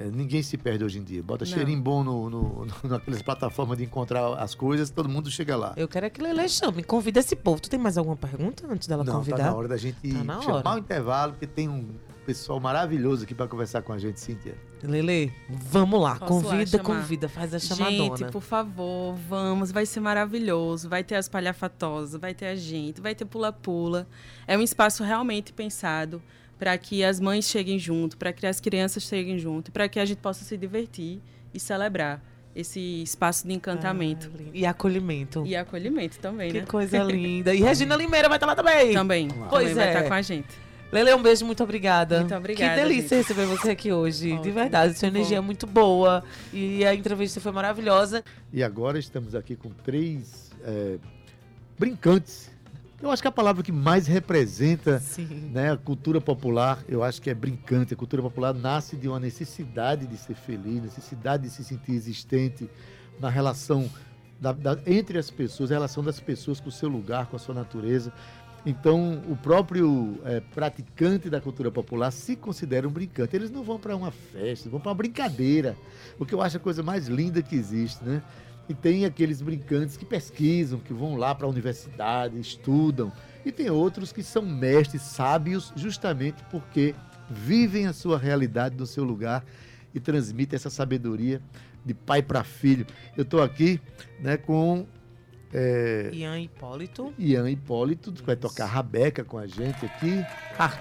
Speaker 2: É, ninguém se perde hoje em dia. Bota
Speaker 5: Não.
Speaker 2: Cheirinho Bom no, no, no- [laughs] naquelas plataformas de encontrar as coisas, todo mundo chega lá.
Speaker 4: Eu quero que Lele chame. Convida esse povo. Tu tem mais alguma pergunta antes dela
Speaker 2: Não,
Speaker 4: convidar?
Speaker 2: tá na hora da gente
Speaker 4: Tá na
Speaker 2: chamar
Speaker 4: hora.
Speaker 2: o intervalo, porque tem um pessoal maravilhoso aqui para conversar com a gente, Cíntia.
Speaker 4: Lele, vamos lá.
Speaker 5: Posso lá
Speaker 4: convida,
Speaker 5: chamar?
Speaker 4: convida. Faz a chamadona.
Speaker 5: Gente, por favor, vamos, vai ser maravilhoso. Vai ter as palhafatosas, vai ter a gente, vai ter pula-pula. É um espaço realmente pensado para que as mães cheguem junto, para que as crianças cheguem junto, para que a gente possa se divertir e celebrar esse espaço de encantamento.
Speaker 4: Ah, e acolhimento.
Speaker 5: E acolhimento também,
Speaker 4: Que
Speaker 5: né?
Speaker 4: coisa [laughs] linda. E Regina Limeira vai estar lá também.
Speaker 5: Também.
Speaker 4: Pois
Speaker 5: também vai
Speaker 4: é.
Speaker 5: estar com a gente.
Speaker 4: Lele, um beijo, muito obrigada.
Speaker 5: Muito obrigada,
Speaker 4: Que delícia
Speaker 5: gente.
Speaker 4: receber você aqui hoje. De
Speaker 5: Ótimo,
Speaker 4: verdade, sua energia é
Speaker 5: bom.
Speaker 4: muito boa. E a entrevista foi maravilhosa.
Speaker 2: E agora estamos aqui com três é, brincantes. Eu acho que a palavra que mais representa
Speaker 4: Sim.
Speaker 2: né, a cultura popular, eu acho que é brincante. A cultura popular nasce de uma necessidade de ser feliz, necessidade de se sentir existente na relação da- da- entre as pessoas, a relação das pessoas com o seu lugar, com a sua natureza. Então, o próprio eh, praticante da cultura popular se considera um brincante. Eles não vão para uma festa, vão para uma brincadeira, o que eu acho a coisa mais linda que existe, né? E tem aqueles brincantes que pesquisam, que vão lá para a universidade, estudam. E tem outros que são mestres sábios justamente porque vivem a sua realidade no seu lugar e transmitem essa sabedoria de pai para filho. Eu estou aqui né, com é,
Speaker 4: Ian Hipólito.
Speaker 2: Ian Hipólito, que vai tocar Rabeca com a gente aqui.
Speaker 4: Ah,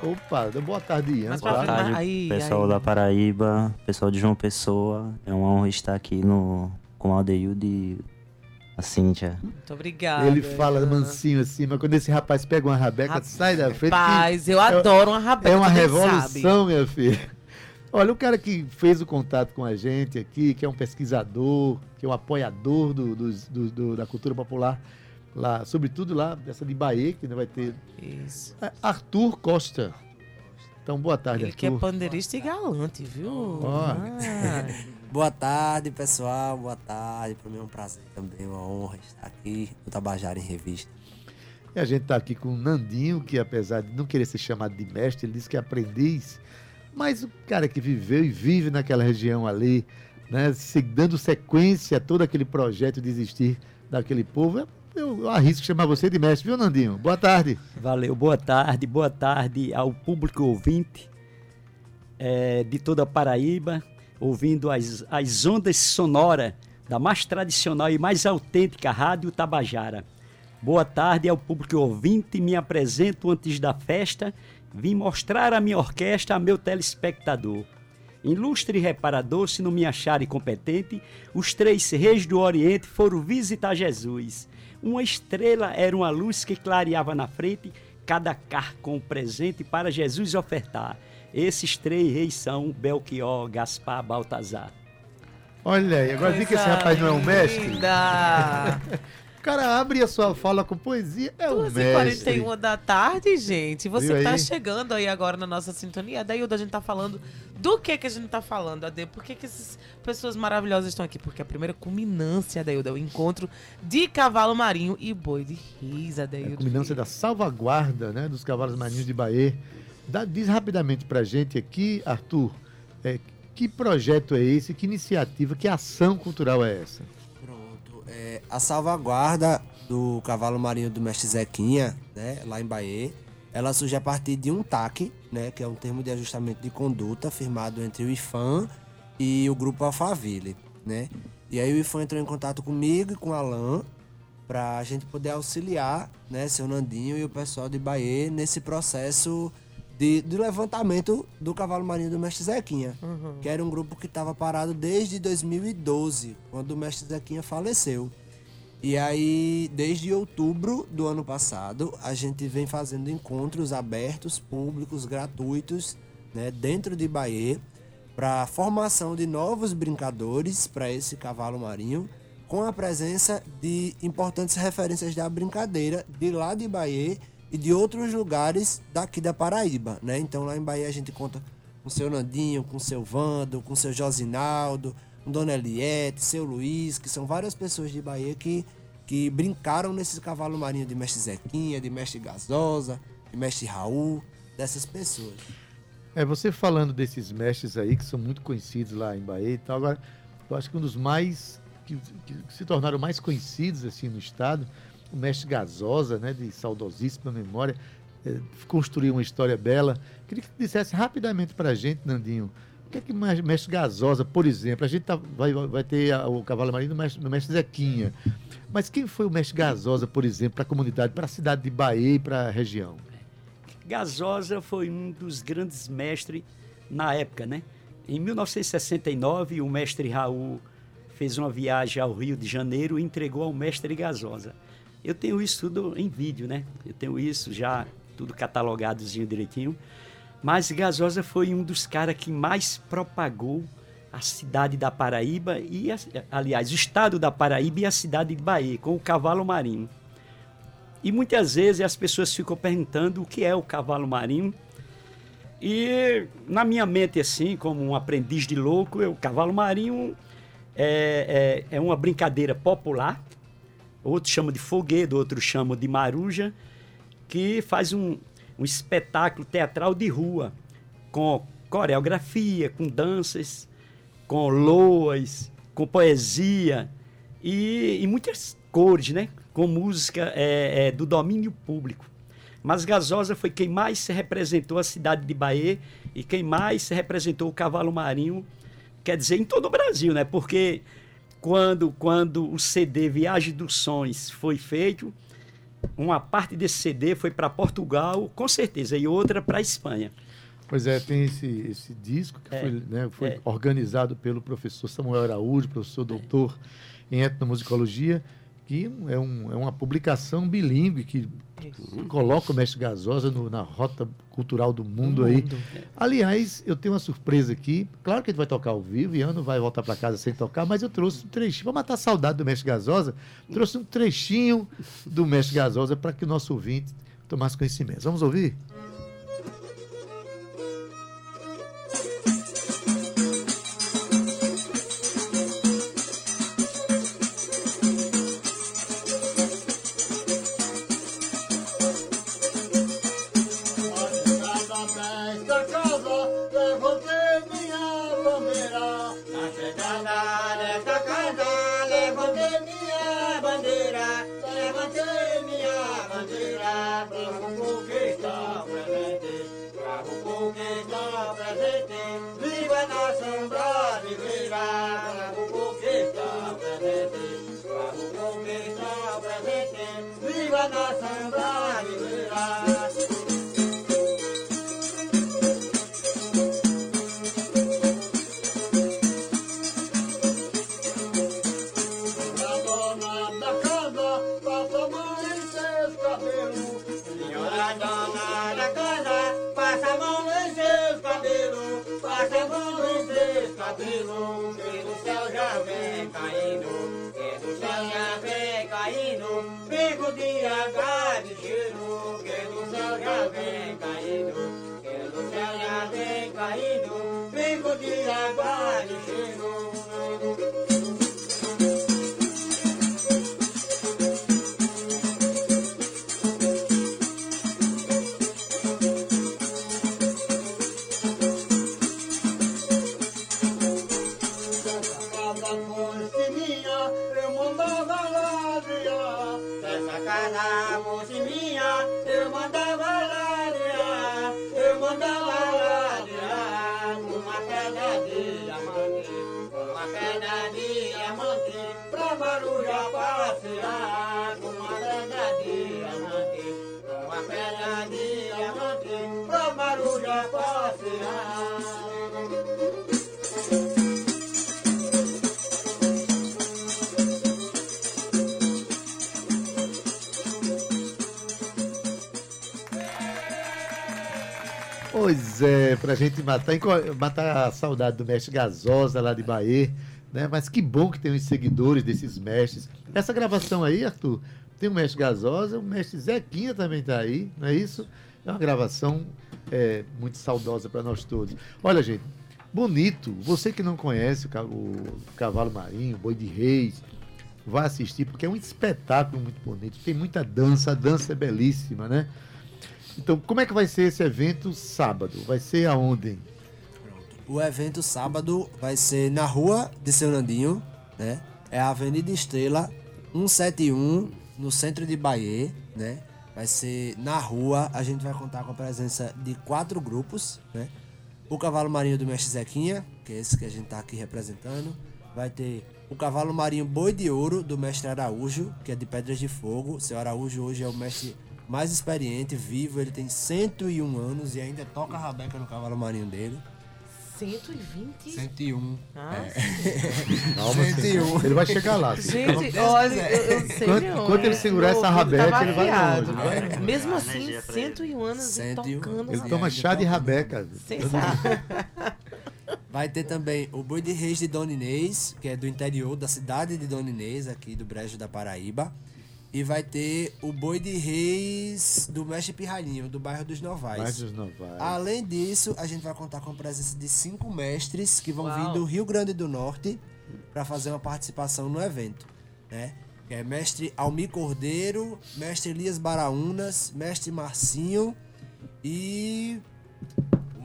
Speaker 2: Opa, boa tarde, Ian.
Speaker 4: Mas
Speaker 7: Boa tarde,
Speaker 4: aí,
Speaker 7: pessoal
Speaker 4: aí.
Speaker 7: da Paraíba, pessoal de João Pessoa. É uma honra estar aqui no, com o Aldeildo e a Cíntia.
Speaker 4: muito obrigada.
Speaker 2: Ele fala mansinho assim, mas quando esse rapaz pega uma Rabeca,
Speaker 4: Rapaz,
Speaker 2: sai da frente.
Speaker 4: Rapaz, eu adoro uma rabeca.
Speaker 2: É uma revolução, minha filha. Olha, o cara que fez o contato com a gente aqui, que é um pesquisador, que é um apoiador do, dos- do- do- da cultura popular, lá, sobretudo lá, dessa de Bahia, que ainda vai ter.
Speaker 4: sabe. Isso.
Speaker 2: É Arthur Costa. Então, boa tarde,
Speaker 4: Ele que é
Speaker 2: Arthur.
Speaker 4: pandeirista e galante, viu?
Speaker 2: Ó.
Speaker 4: Ah. [laughs]
Speaker 8: Boa tarde, pessoal. Boa tarde. Para mim é um prazer também, uma honra estar aqui no Tabajara em Revista.
Speaker 2: E a gente está aqui com o Nandinho, que apesar de não querer ser chamado de mestre, ele disse que é aprendiz, mas o cara que viveu e vive naquela região ali, né, dando sequência a todo aquele projeto de existir daquele povo, eu, eu arrisco chamar você de mestre, viu, Nandinho? Boa tarde.
Speaker 9: Valeu, boa tarde, boa tarde ao público ouvinte eh, de toda a Paraíba, ouvindo as, as ondas sonoras da mais tradicional e mais autêntica Rádio Tabajara. Boa tarde ao público ouvinte, me apresento antes da festa, vim mostrar a minha orquestra a meu telespectador. Ilustre reparador, se não me acharem competente, os três reis do Oriente foram visitar Jesus. Uma estrela era uma luz que clareava na frente, cada car com um presente para Jesus ofertar. Esses três reis são Belchior, Gaspar, Baltazar.
Speaker 2: Olha aí, agora vi que esse rapaz não é um mestre. [laughs] O cara abre a sua fala com poesia, é um mestre.
Speaker 4: 2h41 da tarde, gente. Você
Speaker 2: Viu
Speaker 4: que tá
Speaker 2: aí?
Speaker 4: chegando aí agora na nossa sintonia. Daí a gente tá falando do que que a gente tá falando, Ade? Por que que essas pessoas maravilhosas estão aqui? Porque a primeira culminância, Adeildo, é o encontro de cavalo marinho e boi de riz,
Speaker 2: É a culminância da salvaguarda né, dos cavalos marinhos de Bahia. Dá- diz rapidamente pra gente aqui, Arthur, é, que projeto é esse, que iniciativa, que ação cultural é essa?
Speaker 8: É, a salvaguarda do cavalo marinho do mestre Zequinha, né, lá em Bahia, ela surge a partir de um TAC, né, que é um termo de ajustamento de conduta firmado entre o IFAM e o grupo Alphaville, né? E aí o IFAM entrou em contato comigo e com o Alan para a gente poder auxiliar, né, seu Nandinho e o pessoal de Bahia nesse processo de, de levantamento do cavalo marinho do mestre Zequinha, que era um grupo que estava parado desde 2012, quando o mestre Zequinha faleceu. E aí, desde outubro do ano passado, a gente vem fazendo encontros abertos, públicos, gratuitos, né, dentro de Bahia, para formação de novos brincadores para esse cavalo marinho, com a presença de importantes referências da brincadeira de lá de Bahia e de outros lugares daqui da Paraíba, né? Então lá em Bahia a gente conta com seu Nandinho, com seu Vando, com seu Josinaldo, com Dona Eliette, seu Luiz, que são várias pessoas de Bahia que, que brincaram nesse cavalo marinho de mestre Zequinha, de mestre Gasosa, de mestre Raul, dessas pessoas.
Speaker 2: É, você falando desses mestres aí, que são muito conhecidos lá em Bahia e tal, agora, eu acho que um dos mais, que, que se tornaram mais conhecidos, assim, no estado, o mestre Gasosa, né, de saudosíssima memória, eh, construiu uma história bela. Queria que dissesse rapidamente pra gente, Nandinho, o que é que mestre Gasosa, por exemplo, a gente tá- vai, vai ter a- o cavalo marinho do mestre, mestre Zequinha, mas quem foi o mestre Gasosa, por exemplo, para a comunidade, para a cidade de Bahia e para a região?
Speaker 9: Gasosa foi um dos grandes mestres na época, né? Em 1969, o mestre Raul fez uma viagem ao Rio de Janeiro e entregou ao mestre Gasosa. Eu tenho isso tudo em vídeo, né? Eu tenho isso já tudo catalogadozinho direitinho. Mas Gasosa foi um dos caras que mais propagou a cidade da Paraíba e, aliás, o estado da Paraíba e a cidade de Bahia, com o cavalo marinho. E muitas vezes as pessoas ficam perguntando o que é o cavalo marinho. E na minha mente, assim, como um aprendiz de louco, o cavalo marinho é, é, é uma brincadeira popular. Outros chamam de foguedo, outros chamam de maruja, que faz um, um espetáculo teatral de rua, com coreografia, com danças, com loas, com poesia e, e muitas cores, né? Com música é, é, do domínio público. Mas Gasosa foi quem mais se representou a cidade de Bahia e quem mais se representou o cavalo marinho, quer dizer, em todo o Brasil, né? Porque quando, quando o CD Viagem dos Sons foi feito, uma parte desse CD foi para Portugal, com certeza, e outra para Espanha.
Speaker 2: Pois é, tem esse, esse disco que
Speaker 9: É,
Speaker 2: foi, né, foi
Speaker 9: é.
Speaker 2: organizado pelo professor Samuel Araújo, professor doutor em etnomusicologia, que é, um, é uma publicação bilíngue que coloca o mestre Gasosa no- na rota cultural do mundo aí. Aliás, eu tenho uma surpresa aqui. Claro que a gente vai tocar ao vivo e não vai voltar para casa sem tocar, mas eu trouxe um trechinho. Para matar a saudade do mestre Gasosa, trouxe um trechinho do mestre Gasosa para que o nosso ouvinte tomasse conhecimento. Vamos ouvir?
Speaker 10: Presente. Viva
Speaker 2: Pois é, pra gente matar, matar a saudade do mestre Gasosa lá de Bahia, né? Mas que bom que tem os seguidores desses mestres. Essa gravação aí, Arthur, tem o mestre Gasosa, o mestre Zequinha também tá aí, não é isso? É uma gravação é, muito saudosa para nós todos. Olha, gente, bonito. Você que não conhece o, ca- o Cavalo Marinho, Boi de Reis, vá assistir, porque é um espetáculo muito bonito. Tem muita dança, a dança é belíssima, né? Então, como é que vai ser esse evento sábado? Vai ser aonde?
Speaker 8: O evento sábado vai ser na rua de Seu Nandinho, né? É a Avenida Estrela 171, no centro de Bahia, né? Vai ser na rua, a gente vai contar com a presença de quatro grupos, né? O Cavalo Marinho do Mestre Zequinha, que é esse que a gente tá aqui representando. Vai ter o Cavalo Marinho Boi de Ouro do Mestre Araújo, que é de Pedras de Fogo. Seu Araújo hoje é o mestre mais experiente, vivo, ele tem 101 anos e ainda toca a rabeca no Cavalo Marinho dele.
Speaker 4: 120?
Speaker 8: 101.
Speaker 4: Ah,
Speaker 8: É. [laughs]
Speaker 2: Calma,
Speaker 8: 101.
Speaker 2: ele vai chegar lá.
Speaker 4: Gente, olha, eu, eu sei
Speaker 2: Enquanto-
Speaker 4: não,
Speaker 2: enquanto ele
Speaker 4: é
Speaker 2: segurar essa
Speaker 4: novo,
Speaker 2: rabeca, ele vai longe, vai.
Speaker 4: Mesmo assim,
Speaker 7: energia pra ele.
Speaker 4: 101 anos e
Speaker 8: 101.
Speaker 4: tocando
Speaker 2: Ele
Speaker 4: rabeca.
Speaker 2: toma chá de rabeca.
Speaker 4: Sensacional. [laughs]
Speaker 8: Vai ter também o Boi de Reis de Dona Inês, que é do interior da cidade de Dona Inês, aqui do Brejo da Paraíba. E vai ter o Boi de Reis do Mestre Pirralhinho, do bairro dos Novais.
Speaker 2: Mais dos novais.
Speaker 8: Além disso, a gente vai contar com a presença de cinco mestres que vão
Speaker 4: Uau.
Speaker 8: vir do Rio Grande do Norte para fazer uma participação no evento, né? Que é mestre Almir Cordeiro, mestre Elias Baraunas, mestre Marcinho e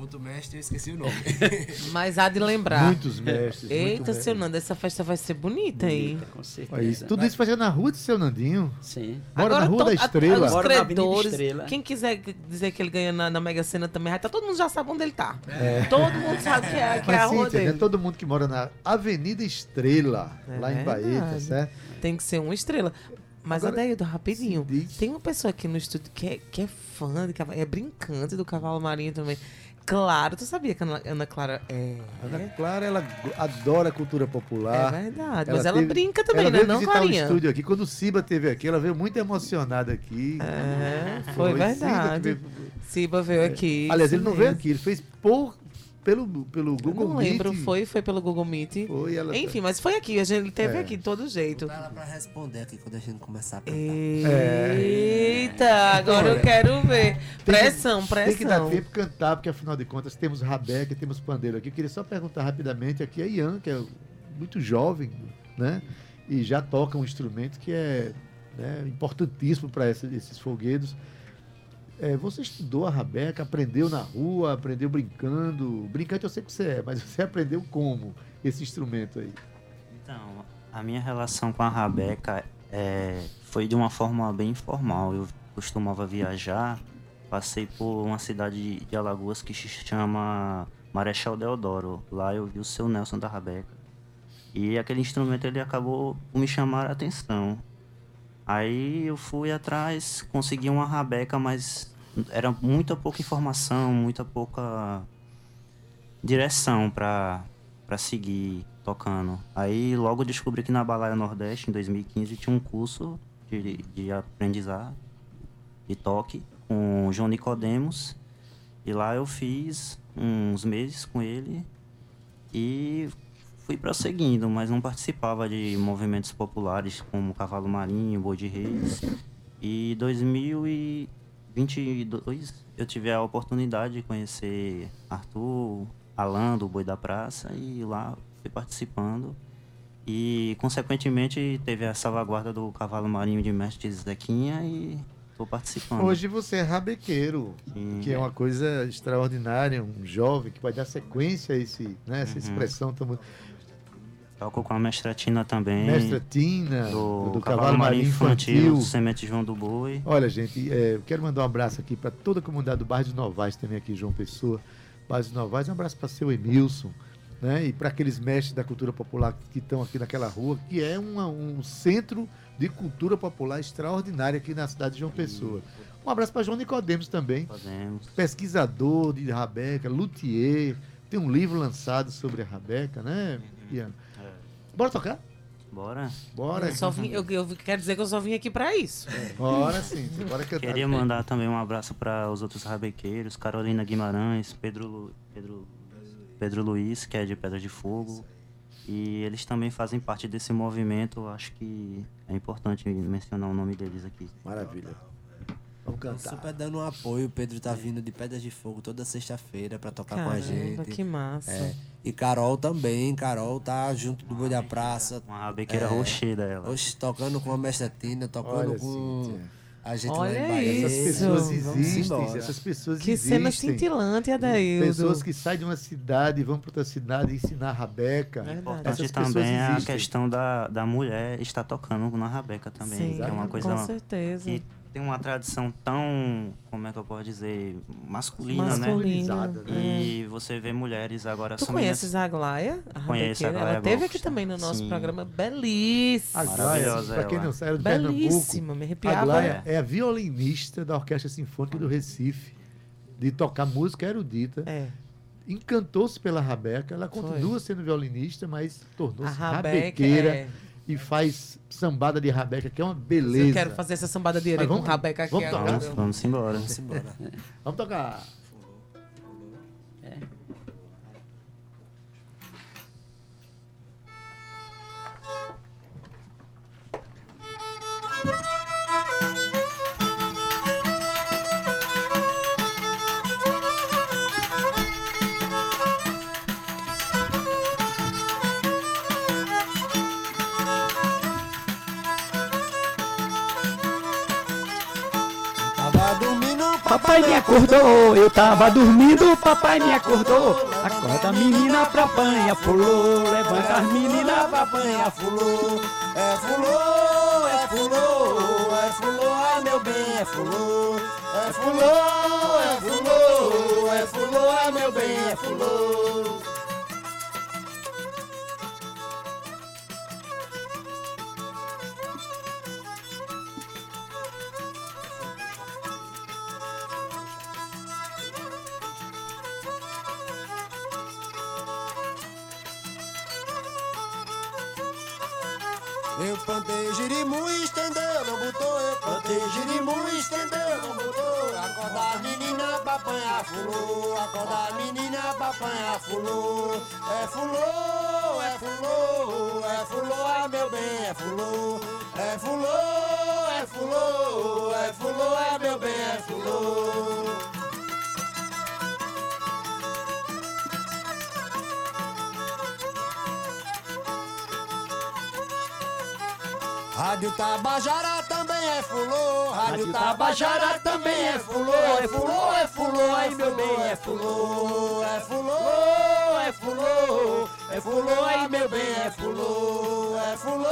Speaker 8: outro mestre eu esqueci o nome. [laughs]
Speaker 4: Mas há de lembrar.
Speaker 2: Muitos mestres.
Speaker 4: Eita,
Speaker 2: muito
Speaker 4: seu Nando, essa festa vai ser bonita, hein?
Speaker 9: Com certeza.
Speaker 2: Olha isso. Tudo isso vai ser na rua de seu Nandinho.
Speaker 9: Sim.
Speaker 2: Mora na Rua da Estrela.
Speaker 4: Os
Speaker 9: Mora na Avenida
Speaker 4: credores,
Speaker 9: Estrela.
Speaker 4: quem quiser dizer que ele ganha na, na Mega Sena também, vai tá, todo mundo já sabe onde ele tá. Todo mundo sabe que é, que é a
Speaker 2: Mas
Speaker 4: rua
Speaker 2: Cíntia, né,
Speaker 4: dele.
Speaker 2: todo mundo que mora na Avenida Estrela,
Speaker 4: É
Speaker 2: lá em Bahia, tá certo?
Speaker 4: Tem que ser uma estrela. Mas,
Speaker 2: Agora,
Speaker 4: Adeildo, rapidinho. Tem uma pessoa aqui no estúdio que é, que é fã de cavalo, é brincante do cavalo marinho também. Claro, tu sabia que a Ana, Clara é.
Speaker 2: Ana Clara, ela adora cultura popular.
Speaker 4: É verdade, mas ela
Speaker 2: teve-
Speaker 4: brinca também,
Speaker 2: ela
Speaker 4: né,
Speaker 2: veio
Speaker 4: não,
Speaker 2: visitar
Speaker 4: Clarinha?
Speaker 2: o estúdio aqui. Quando o Siba teve aqui, ela veio muito emocionada aqui.
Speaker 4: É, foi
Speaker 2: que
Speaker 4: verdade.
Speaker 2: veio-
Speaker 4: Siba veio aqui.
Speaker 2: Aliás, ele não veio aqui, ele fez por, pelo, pelo
Speaker 4: Eu
Speaker 2: Google
Speaker 4: não lembro,
Speaker 2: Meet.
Speaker 4: foi, foi pelo Google Meet.
Speaker 2: Foi, ela-
Speaker 4: Enfim, mas foi aqui, a gente ele teve
Speaker 2: É.
Speaker 4: aqui de todo jeito.
Speaker 8: Dá ela pra responder aqui quando a gente começar a cantar.
Speaker 4: Eita, agora eu quero ver.
Speaker 2: Tem que-
Speaker 4: Pressão, pressão.
Speaker 2: Tem que dar tempo de cantar, porque afinal de contas temos Rabeca e temos Pandeiro aqui. Eu queria só perguntar rapidamente aqui a Ian, que é muito jovem, né? E já toca um instrumento que é né, importantíssimo para esses folguedos. É, você estudou a rabeca, aprendeu na rua, aprendeu brincando. Brincante eu sei que você é, mas você [laughs] aprendeu como esse instrumento aí?
Speaker 7: Então, a minha relação com a rabeca é, foi de uma forma bem informal. Eu costumava viajar, passei por uma cidade de Alagoas que se chama Marechal Deodoro. Lá eu vi o seu Nelson da rabeca. E aquele instrumento ele acabou me chamar a atenção. Aí eu fui atrás, consegui uma rabeca, mas era muita pouca informação, muita pouca direção para para seguir tocando. Aí logo descobri que na Balaia Nordeste, em 2015, tinha um curso de, de aprendizado de toque com o João Nicodemos. E lá eu fiz uns meses com ele e fui prosseguindo, mas não participava de movimentos populares como Cavalo Marinho, Boi de Reis. E 2022 eu tive a oportunidade de conhecer Arthur, Alan do Boi da Praça e lá fui participando. E consequentemente teve a salvaguarda do Cavalo Marinho de Mestre Zequinha e estou participando.
Speaker 2: Hoje você é rabequeiro,
Speaker 7: Sim.
Speaker 2: que é uma coisa extraordinária, um jovem que vai dar sequência a esse, né, essa
Speaker 7: Uhum.
Speaker 2: expressão tão
Speaker 7: Toco com a mestra Tina também.
Speaker 2: Mestra Tina,
Speaker 7: do,
Speaker 2: do
Speaker 7: Cavalo, Marinho Infantil,
Speaker 2: Infantil.
Speaker 7: Semente João do Boi.
Speaker 2: Olha, gente, é, eu quero mandar um abraço aqui para toda a comunidade do bairro dos Novais, também aqui João Pessoa. Bairro dos Novais, um abraço para seu Emilson, né? E para aqueles mestres da cultura popular que estão aqui naquela rua, que é uma- um centro de cultura popular extraordinário aqui na cidade de João Pessoa. Um abraço para João Nicodemos também,
Speaker 7: Podemos.
Speaker 2: pesquisador de Rabeca, luthier, tem um livro lançado sobre a Rabeca, né, Ian? Bora tocar?
Speaker 7: Bora.
Speaker 2: Bora.
Speaker 4: Eu, só vim, eu, eu quero dizer que eu só vim aqui pra isso.
Speaker 2: Bora sim, bora cantar.
Speaker 7: Queria mandar também um abraço para os outros rabequeiros, Carolina Guimarães, Pedro, Pedro, Pedro Luiz, que é de Pedra de Fogo. E eles também fazem parte desse movimento. Acho que é importante mencionar o nome deles aqui.
Speaker 2: Maravilha. Vamos cantar.
Speaker 8: Super dando um apoio. O Pedro tá vindo de Pedras de Fogo toda sexta-feira pra tocar com a
Speaker 4: Caramba,
Speaker 8: gente.
Speaker 4: que massa.
Speaker 8: É. E Carol também. Carol tá junto do Boi da Praça.
Speaker 7: Uma rabequeira
Speaker 8: É.
Speaker 7: rocheira ela.
Speaker 8: Oxe, tocando com a mestra Tina, tocando
Speaker 2: Olha,
Speaker 8: com
Speaker 2: Cíntia.
Speaker 8: a gente
Speaker 4: Olha
Speaker 8: lá em Bahia.
Speaker 2: Essas pessoas existem, essas pessoas
Speaker 4: Que
Speaker 2: existem.
Speaker 4: cena cintilante, Adaildo.
Speaker 2: Pessoas que saem de uma cidade e vão para outra cidade ensinar a rabeca.
Speaker 4: Verdade.
Speaker 7: Importante
Speaker 2: Essas pessoas
Speaker 7: também é a
Speaker 2: existem.
Speaker 7: questão da, da mulher estar tocando na rabeca também.
Speaker 4: Sim,
Speaker 7: que é uma coisa
Speaker 4: com certeza.
Speaker 7: que tem uma tradição tão, como é que eu posso dizer, masculina, né?
Speaker 4: Masculina.
Speaker 2: né?
Speaker 7: E você vê mulheres agora
Speaker 4: Tu conheces a Aglaia? A
Speaker 7: Conheço a? Aglaia
Speaker 4: Ela teve aqui também no nosso
Speaker 7: Sim.
Speaker 4: programa. Belíssima.
Speaker 7: Maravilhosa
Speaker 2: para quem não sabe, é do
Speaker 4: Belíssima, me arrepiava.
Speaker 2: Glaia é a violinista da Orquestra Sinfônica do Recife, de tocar música erudita.
Speaker 4: É.
Speaker 2: Encantou-se pela rabeca. Ela continua sendo violinista, mas
Speaker 4: A
Speaker 2: tornou-se rabequeira
Speaker 4: é...
Speaker 2: e faz sambada de rabeca, que é uma
Speaker 4: Eu
Speaker 2: beleza.
Speaker 4: quero fazer essa sambada de com
Speaker 2: vamos-
Speaker 4: rabeca aqui
Speaker 2: vamos
Speaker 4: agora.
Speaker 2: tocar?
Speaker 7: Vamos, vamos embora.
Speaker 8: Vamos embora.
Speaker 2: Vamos tocar.
Speaker 9: Acordou, eu tava dormindo, papai me acordou. Acorda menina pra banha, pulou, levanta as meninas pra banha,
Speaker 8: fulô, é fulô, é fulô, é fulô, ai meu bem, é fulô, é fulô, é fulô, é fulô, ai meu bem, é fulô. Plantei girimu e estendeu, não botou. Eu plantei girimu e estendeu, não botou. Acorda a menina pra apanhar fulô. Acorda a menina pra apanhar fulô. É fulô, é fulô, é fulô, ai meu bem, é fulô. É fulô, é fulô, é fulô, ai meu bem, é fulô. Rádio Tabajara também é fulô. Rádio Tabajara também é fulô. É fulô, é fulô, ai meu bem, é fulô. É fulô, é fulô. É fulô, ai meu bem, é fulô. É fulô,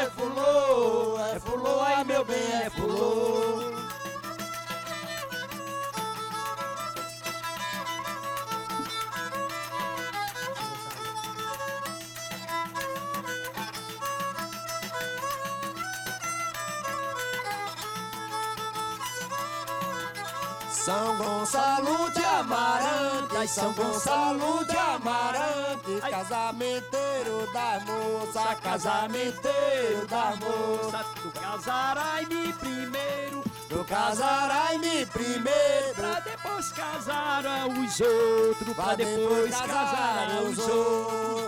Speaker 8: é fulô. É fulô, ai meu bem, é fulô. Gonçalo de Amarante, São Gonçalo de Amarante, casamenteiro da moça, casamenteiro da moça,
Speaker 9: Tu casarai-me primeiro,
Speaker 8: do casarai-me primeiro,
Speaker 9: pra depois casar os outros, pra depois casar os outros.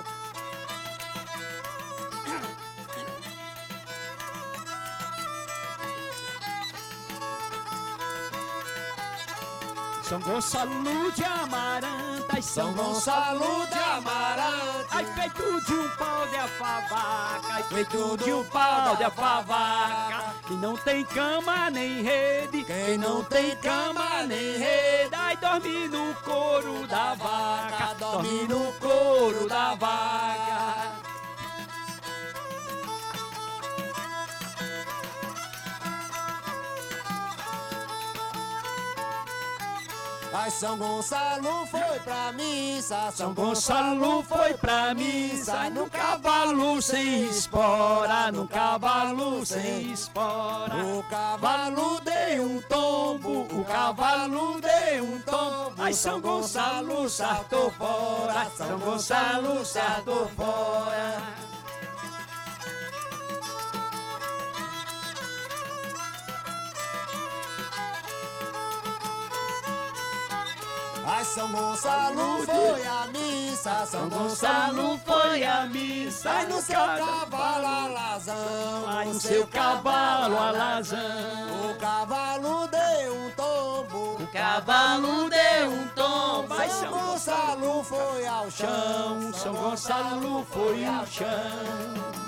Speaker 9: São Gonçalo de Amaranta,
Speaker 8: São Gonçalo de Amarante,
Speaker 9: Ai, feito de um pau de afavaca, ai,
Speaker 8: feito de um pau de
Speaker 9: afavaca, que não tem cama nem rede,
Speaker 8: Quem não tem cama nem rede,
Speaker 9: ai, dorme no couro da vaca,
Speaker 8: dorme no couro da vaca. Ai, São Gonçalo foi pra missa,
Speaker 9: São Gonçalo foi pra missa, no cavalo sem espora, no cavalo sem espora.
Speaker 8: O cavalo deu um tombo,
Speaker 9: O cavalo deu um tombo, ai São Gonçalo saltou fora, São Gonçalo saltou fora.
Speaker 8: São Gonçalo foi a missa, São Gonçalo
Speaker 9: foi a missa,
Speaker 8: Ai, no seu cavalo alazão,
Speaker 9: ai no seu cavalo alazão.
Speaker 8: O cavalo deu um tombo,
Speaker 9: O cavalo deu um tombo, ai
Speaker 8: São Gonçalo foi ao chão,
Speaker 9: São Gonçalo foi ao chão.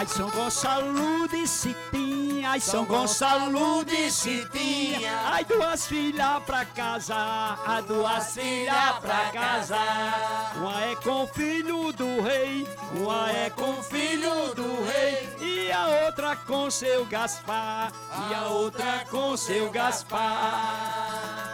Speaker 9: Ai, São Gonçalo de Citinha, ai, São Gonçalo de Citinha, ai, duas filhas pra casar, ai, duas filhas pra casar. Uma é com filho do rei, uma é com filho do rei, e a outra com seu Gaspar, e a outra com seu Gaspar.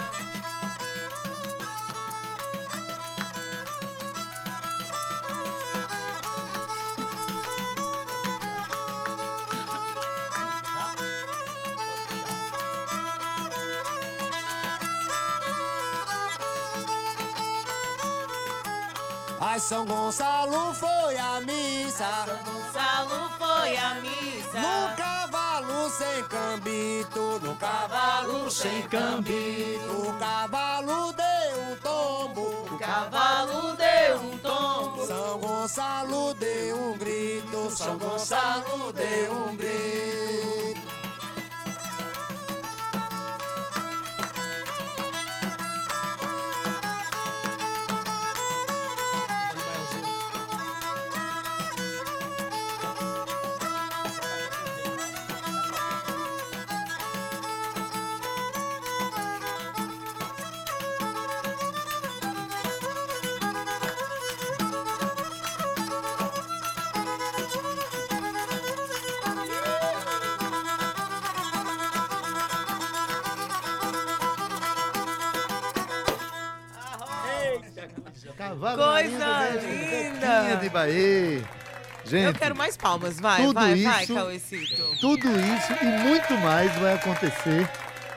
Speaker 8: Ai, São Gonçalo foi a missa,
Speaker 6: Gonçalo foi a missa.
Speaker 8: no cavalo sem cambito, no cavalo sem cambito, o cavalo deu um tombo,
Speaker 6: O cavalo deu um tombo.
Speaker 8: São Gonçalo deu um grito, São Gonçalo deu um grito.
Speaker 4: Linda.
Speaker 2: Zequinha de Bahia. Gente,
Speaker 4: Eu quero mais palmas, vai,
Speaker 2: tudo
Speaker 4: vai, vai,
Speaker 2: isso-
Speaker 4: Cauecito.
Speaker 2: tudo isso e muito mais vai acontecer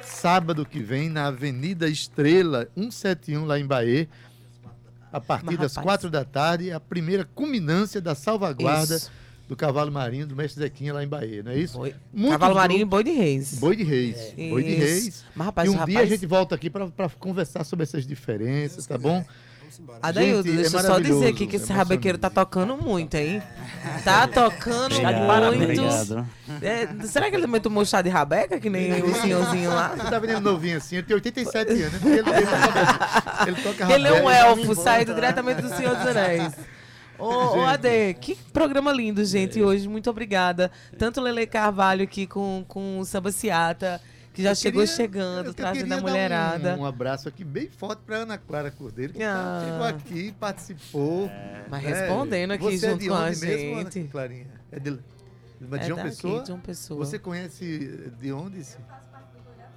Speaker 2: sábado que vem na Avenida Estrela 171 lá em Bahia. A partir
Speaker 4: Mas,
Speaker 2: das
Speaker 4: rapaz.
Speaker 2: quatro da tarde, a primeira culminância da salvaguarda
Speaker 4: Isso.
Speaker 2: do cavalo marinho do mestre Zequinha lá em Bahia, não é isso?
Speaker 4: Boi- Cavalo marinho e boi de reis.
Speaker 2: Boi de Reis. Boi de. Reis.
Speaker 4: Mas, rapaz,
Speaker 2: e um
Speaker 4: rapaz,
Speaker 2: dia a gente volta aqui para conversar sobre essas diferenças, tá bom?
Speaker 4: Adaildo,
Speaker 2: Gente, é
Speaker 4: deixa eu só
Speaker 2: maravilhoso,
Speaker 4: dizer aqui que esse rabequeiro tá tocando muito, hein? [laughs] Tá tocando
Speaker 7: Obrigado,
Speaker 4: muito.
Speaker 7: obrigado.
Speaker 4: É, será que ele também tomou chá de rabeca, que nem o senhorzinho lá?
Speaker 2: Você tá vendo novinho assim, ele tem 87 anos. Ele, ele, toca- ele toca
Speaker 4: Ele é um
Speaker 2: rabeca.
Speaker 4: elfo, saído diretamente do Senhor dos Anéis. Ô, ô. Ade, que programa lindo, gente, hoje. Muito obrigada. Tanto Lele Carvalho aqui com, com o Samba Ciata, que já
Speaker 2: Eu
Speaker 4: chegou
Speaker 2: queria-
Speaker 4: chegando, trazendo a mulherada.
Speaker 2: Um, um abraço aqui bem forte pra Ana Clara Cordeiro, que tá-
Speaker 4: Ah.
Speaker 2: chegou aqui, participou.
Speaker 4: Mas
Speaker 2: né?
Speaker 4: respondendo aqui
Speaker 2: Você é
Speaker 4: junto
Speaker 2: de
Speaker 4: com a
Speaker 2: onde mesmo, Ana
Speaker 4: gente.
Speaker 2: Clarinha? É de,
Speaker 4: É daqui,
Speaker 2: Pessoa?
Speaker 4: de João Pessoa.
Speaker 2: Você conhece de onde? sim?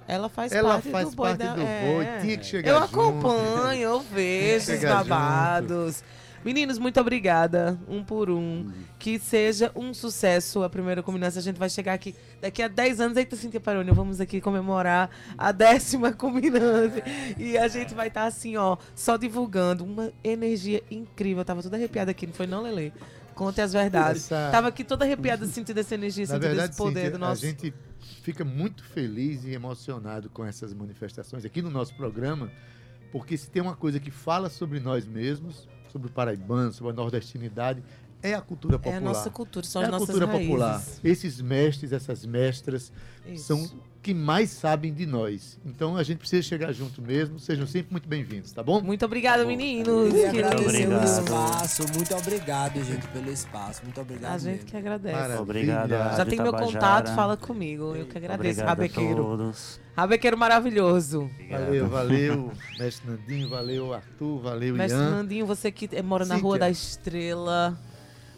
Speaker 4: Ela faz
Speaker 2: Ela
Speaker 4: parte
Speaker 2: faz
Speaker 4: do boi
Speaker 2: parte
Speaker 4: da...
Speaker 2: do
Speaker 4: é.
Speaker 2: boi, tinha que chegar
Speaker 4: Eu
Speaker 2: junto.
Speaker 4: acompanho, eu vejo os
Speaker 2: chegar junto.
Speaker 4: Meninos, muito obrigada, um por um. Que seja um sucesso a primeira combinação. A gente vai chegar aqui daqui a 10 anos. Eita, Cintia Paroni, vamos aqui comemorar a décima [laughs] combinância. E a gente vai estar assim, ó, só divulgando. Uma energia incrível. Eu tava toda arrepiada aqui, não foi não, Lele? Conte as verdades.
Speaker 2: Essa-
Speaker 4: Tava aqui toda arrepiada sentindo essa energia, sentindo
Speaker 2: verdade,
Speaker 4: esse poder
Speaker 2: Cíntia,
Speaker 4: do nosso...
Speaker 2: a gente fica muito feliz e emocionado com essas manifestações aqui no nosso programa, porque se tem uma coisa que fala sobre nós mesmos, sobre o paraibano, sobre a nordestinidade, é a cultura
Speaker 4: É
Speaker 2: popular.
Speaker 4: a nossa cultura, são
Speaker 2: É
Speaker 4: as
Speaker 2: a
Speaker 4: nossas
Speaker 2: cultura
Speaker 4: raízes.
Speaker 2: popular. Esses mestres, essas mestras,
Speaker 4: Isso.
Speaker 2: são que mais sabem de nós. Então a gente precisa chegar junto mesmo. Sejam sempre muito bem-vindos, tá bom?
Speaker 4: Muito obrigada, meninos.
Speaker 8: Queria
Speaker 4: Que
Speaker 8: agradecer o espaço. Muito obrigado, gente, pelo espaço. Muito obrigado
Speaker 4: A gente
Speaker 8: mesmo.
Speaker 4: que agradece.
Speaker 2: Maravilha.
Speaker 7: Obrigado,
Speaker 4: Já tem meu contato, fala comigo. Eu que agradeço,
Speaker 7: Obrigado a
Speaker 4: Rabequeiro.
Speaker 7: todos.
Speaker 4: Rabequeiro maravilhoso.
Speaker 2: Valeu, valeu, [laughs] mestre Nandinho, valeu, Arthur, valeu,
Speaker 4: Mestre
Speaker 2: Ian.
Speaker 4: Nandinho, você que eh, mora na
Speaker 2: Cíntia.
Speaker 4: Rua da Estrela.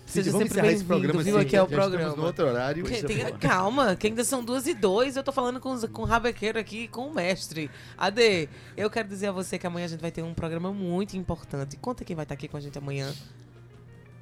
Speaker 2: Cíntia,
Speaker 4: Seja
Speaker 2: vamos
Speaker 4: sempre bem-vindo,
Speaker 2: programa
Speaker 4: viu?
Speaker 2: assim,
Speaker 4: Aqui é o programa.
Speaker 2: no outro horário.
Speaker 4: Que- tem- calma, que ainda são duas e dois. Eu tô falando com, com o Rabequeiro aqui com o mestre. Ade, eu quero dizer a você que amanhã a gente vai ter um programa muito importante. Conta quem vai estar aqui com a gente amanhã.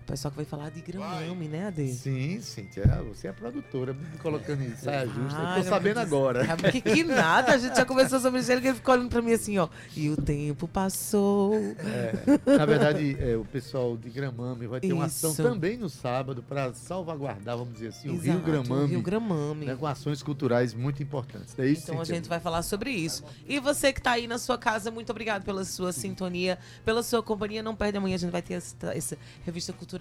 Speaker 4: O pessoal que vai falar de gramame, né, Ade?
Speaker 2: Sim, Cíntia, você é produtora, me colocando em saia justa.
Speaker 4: Ah,
Speaker 2: tô sabendo agora.
Speaker 4: Que, que nada, a gente já conversou sobre isso. Ele ficou olhando pra mim assim, ó. E o tempo passou.
Speaker 2: É, na verdade, é, o pessoal de Gramame vai ter uma ação
Speaker 4: Isso.
Speaker 2: também no sábado para salvaguardar, vamos dizer assim, o Rio
Speaker 4: Exato,
Speaker 2: Gramame.
Speaker 4: o Rio Gramame.
Speaker 2: né, com ações culturais muito importantes. É isso,
Speaker 4: Então a gente vai falar sobre isso. E você que tá aí na sua casa, muito obrigado pela sua sintonia, pela sua companhia. Não perde amanhã, a gente vai ter essa, essa revista cultural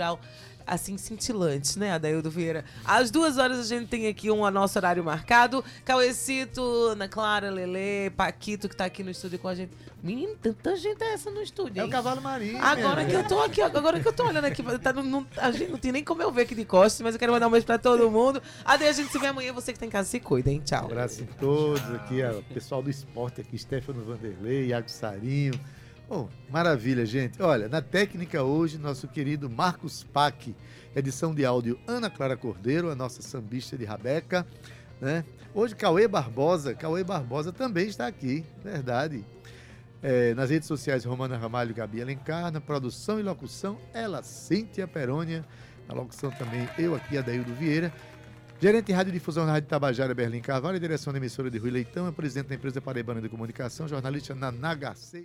Speaker 4: assim cintilante, né, Adaildo Vieira? Às duas horas a gente tem aqui um nosso horário marcado. Cauecito, Ana Clara, Lele, Paquito que tá aqui no estúdio com a gente. Menino, tanta gente é essa no estúdio.
Speaker 2: É o cavalo marinho.
Speaker 4: Agora que eu tô aqui, agora que eu tô olhando aqui, tá, não, não- a gente não tem nem como eu ver aqui de costas, mas eu quero mandar um beijo pra todo mundo. Adeus, a gente se vê amanhã. Você que tá em casa, se cuida, hein? Tchau.
Speaker 2: Um abraço em todos aqui, ó, o pessoal do esporte aqui, Stefano Vanderlei, Iago Sarinho. Bom, maravilha, gente. Olha, na técnica hoje, nosso querido Marcos Pac, edição de áudio Ana Clara Cordeiro, a nossa sambista de Rabeca, né? Hoje, Cauê Barbosa, Cauê Barbosa também está aqui, verdade. É, nas redes sociais, Romana Ramalho Gabi Alencar, na produção e locução, ela, Cíntia Perônia, na locução também, eu aqui, Adaildo Vieira. Gerente de Rádio Difusão na Rádio Tabajara, Berlim Carvalho, direção da emissora de Rui Leitão, é presidente da empresa Paraibana de Comunicação, jornalista na NHC.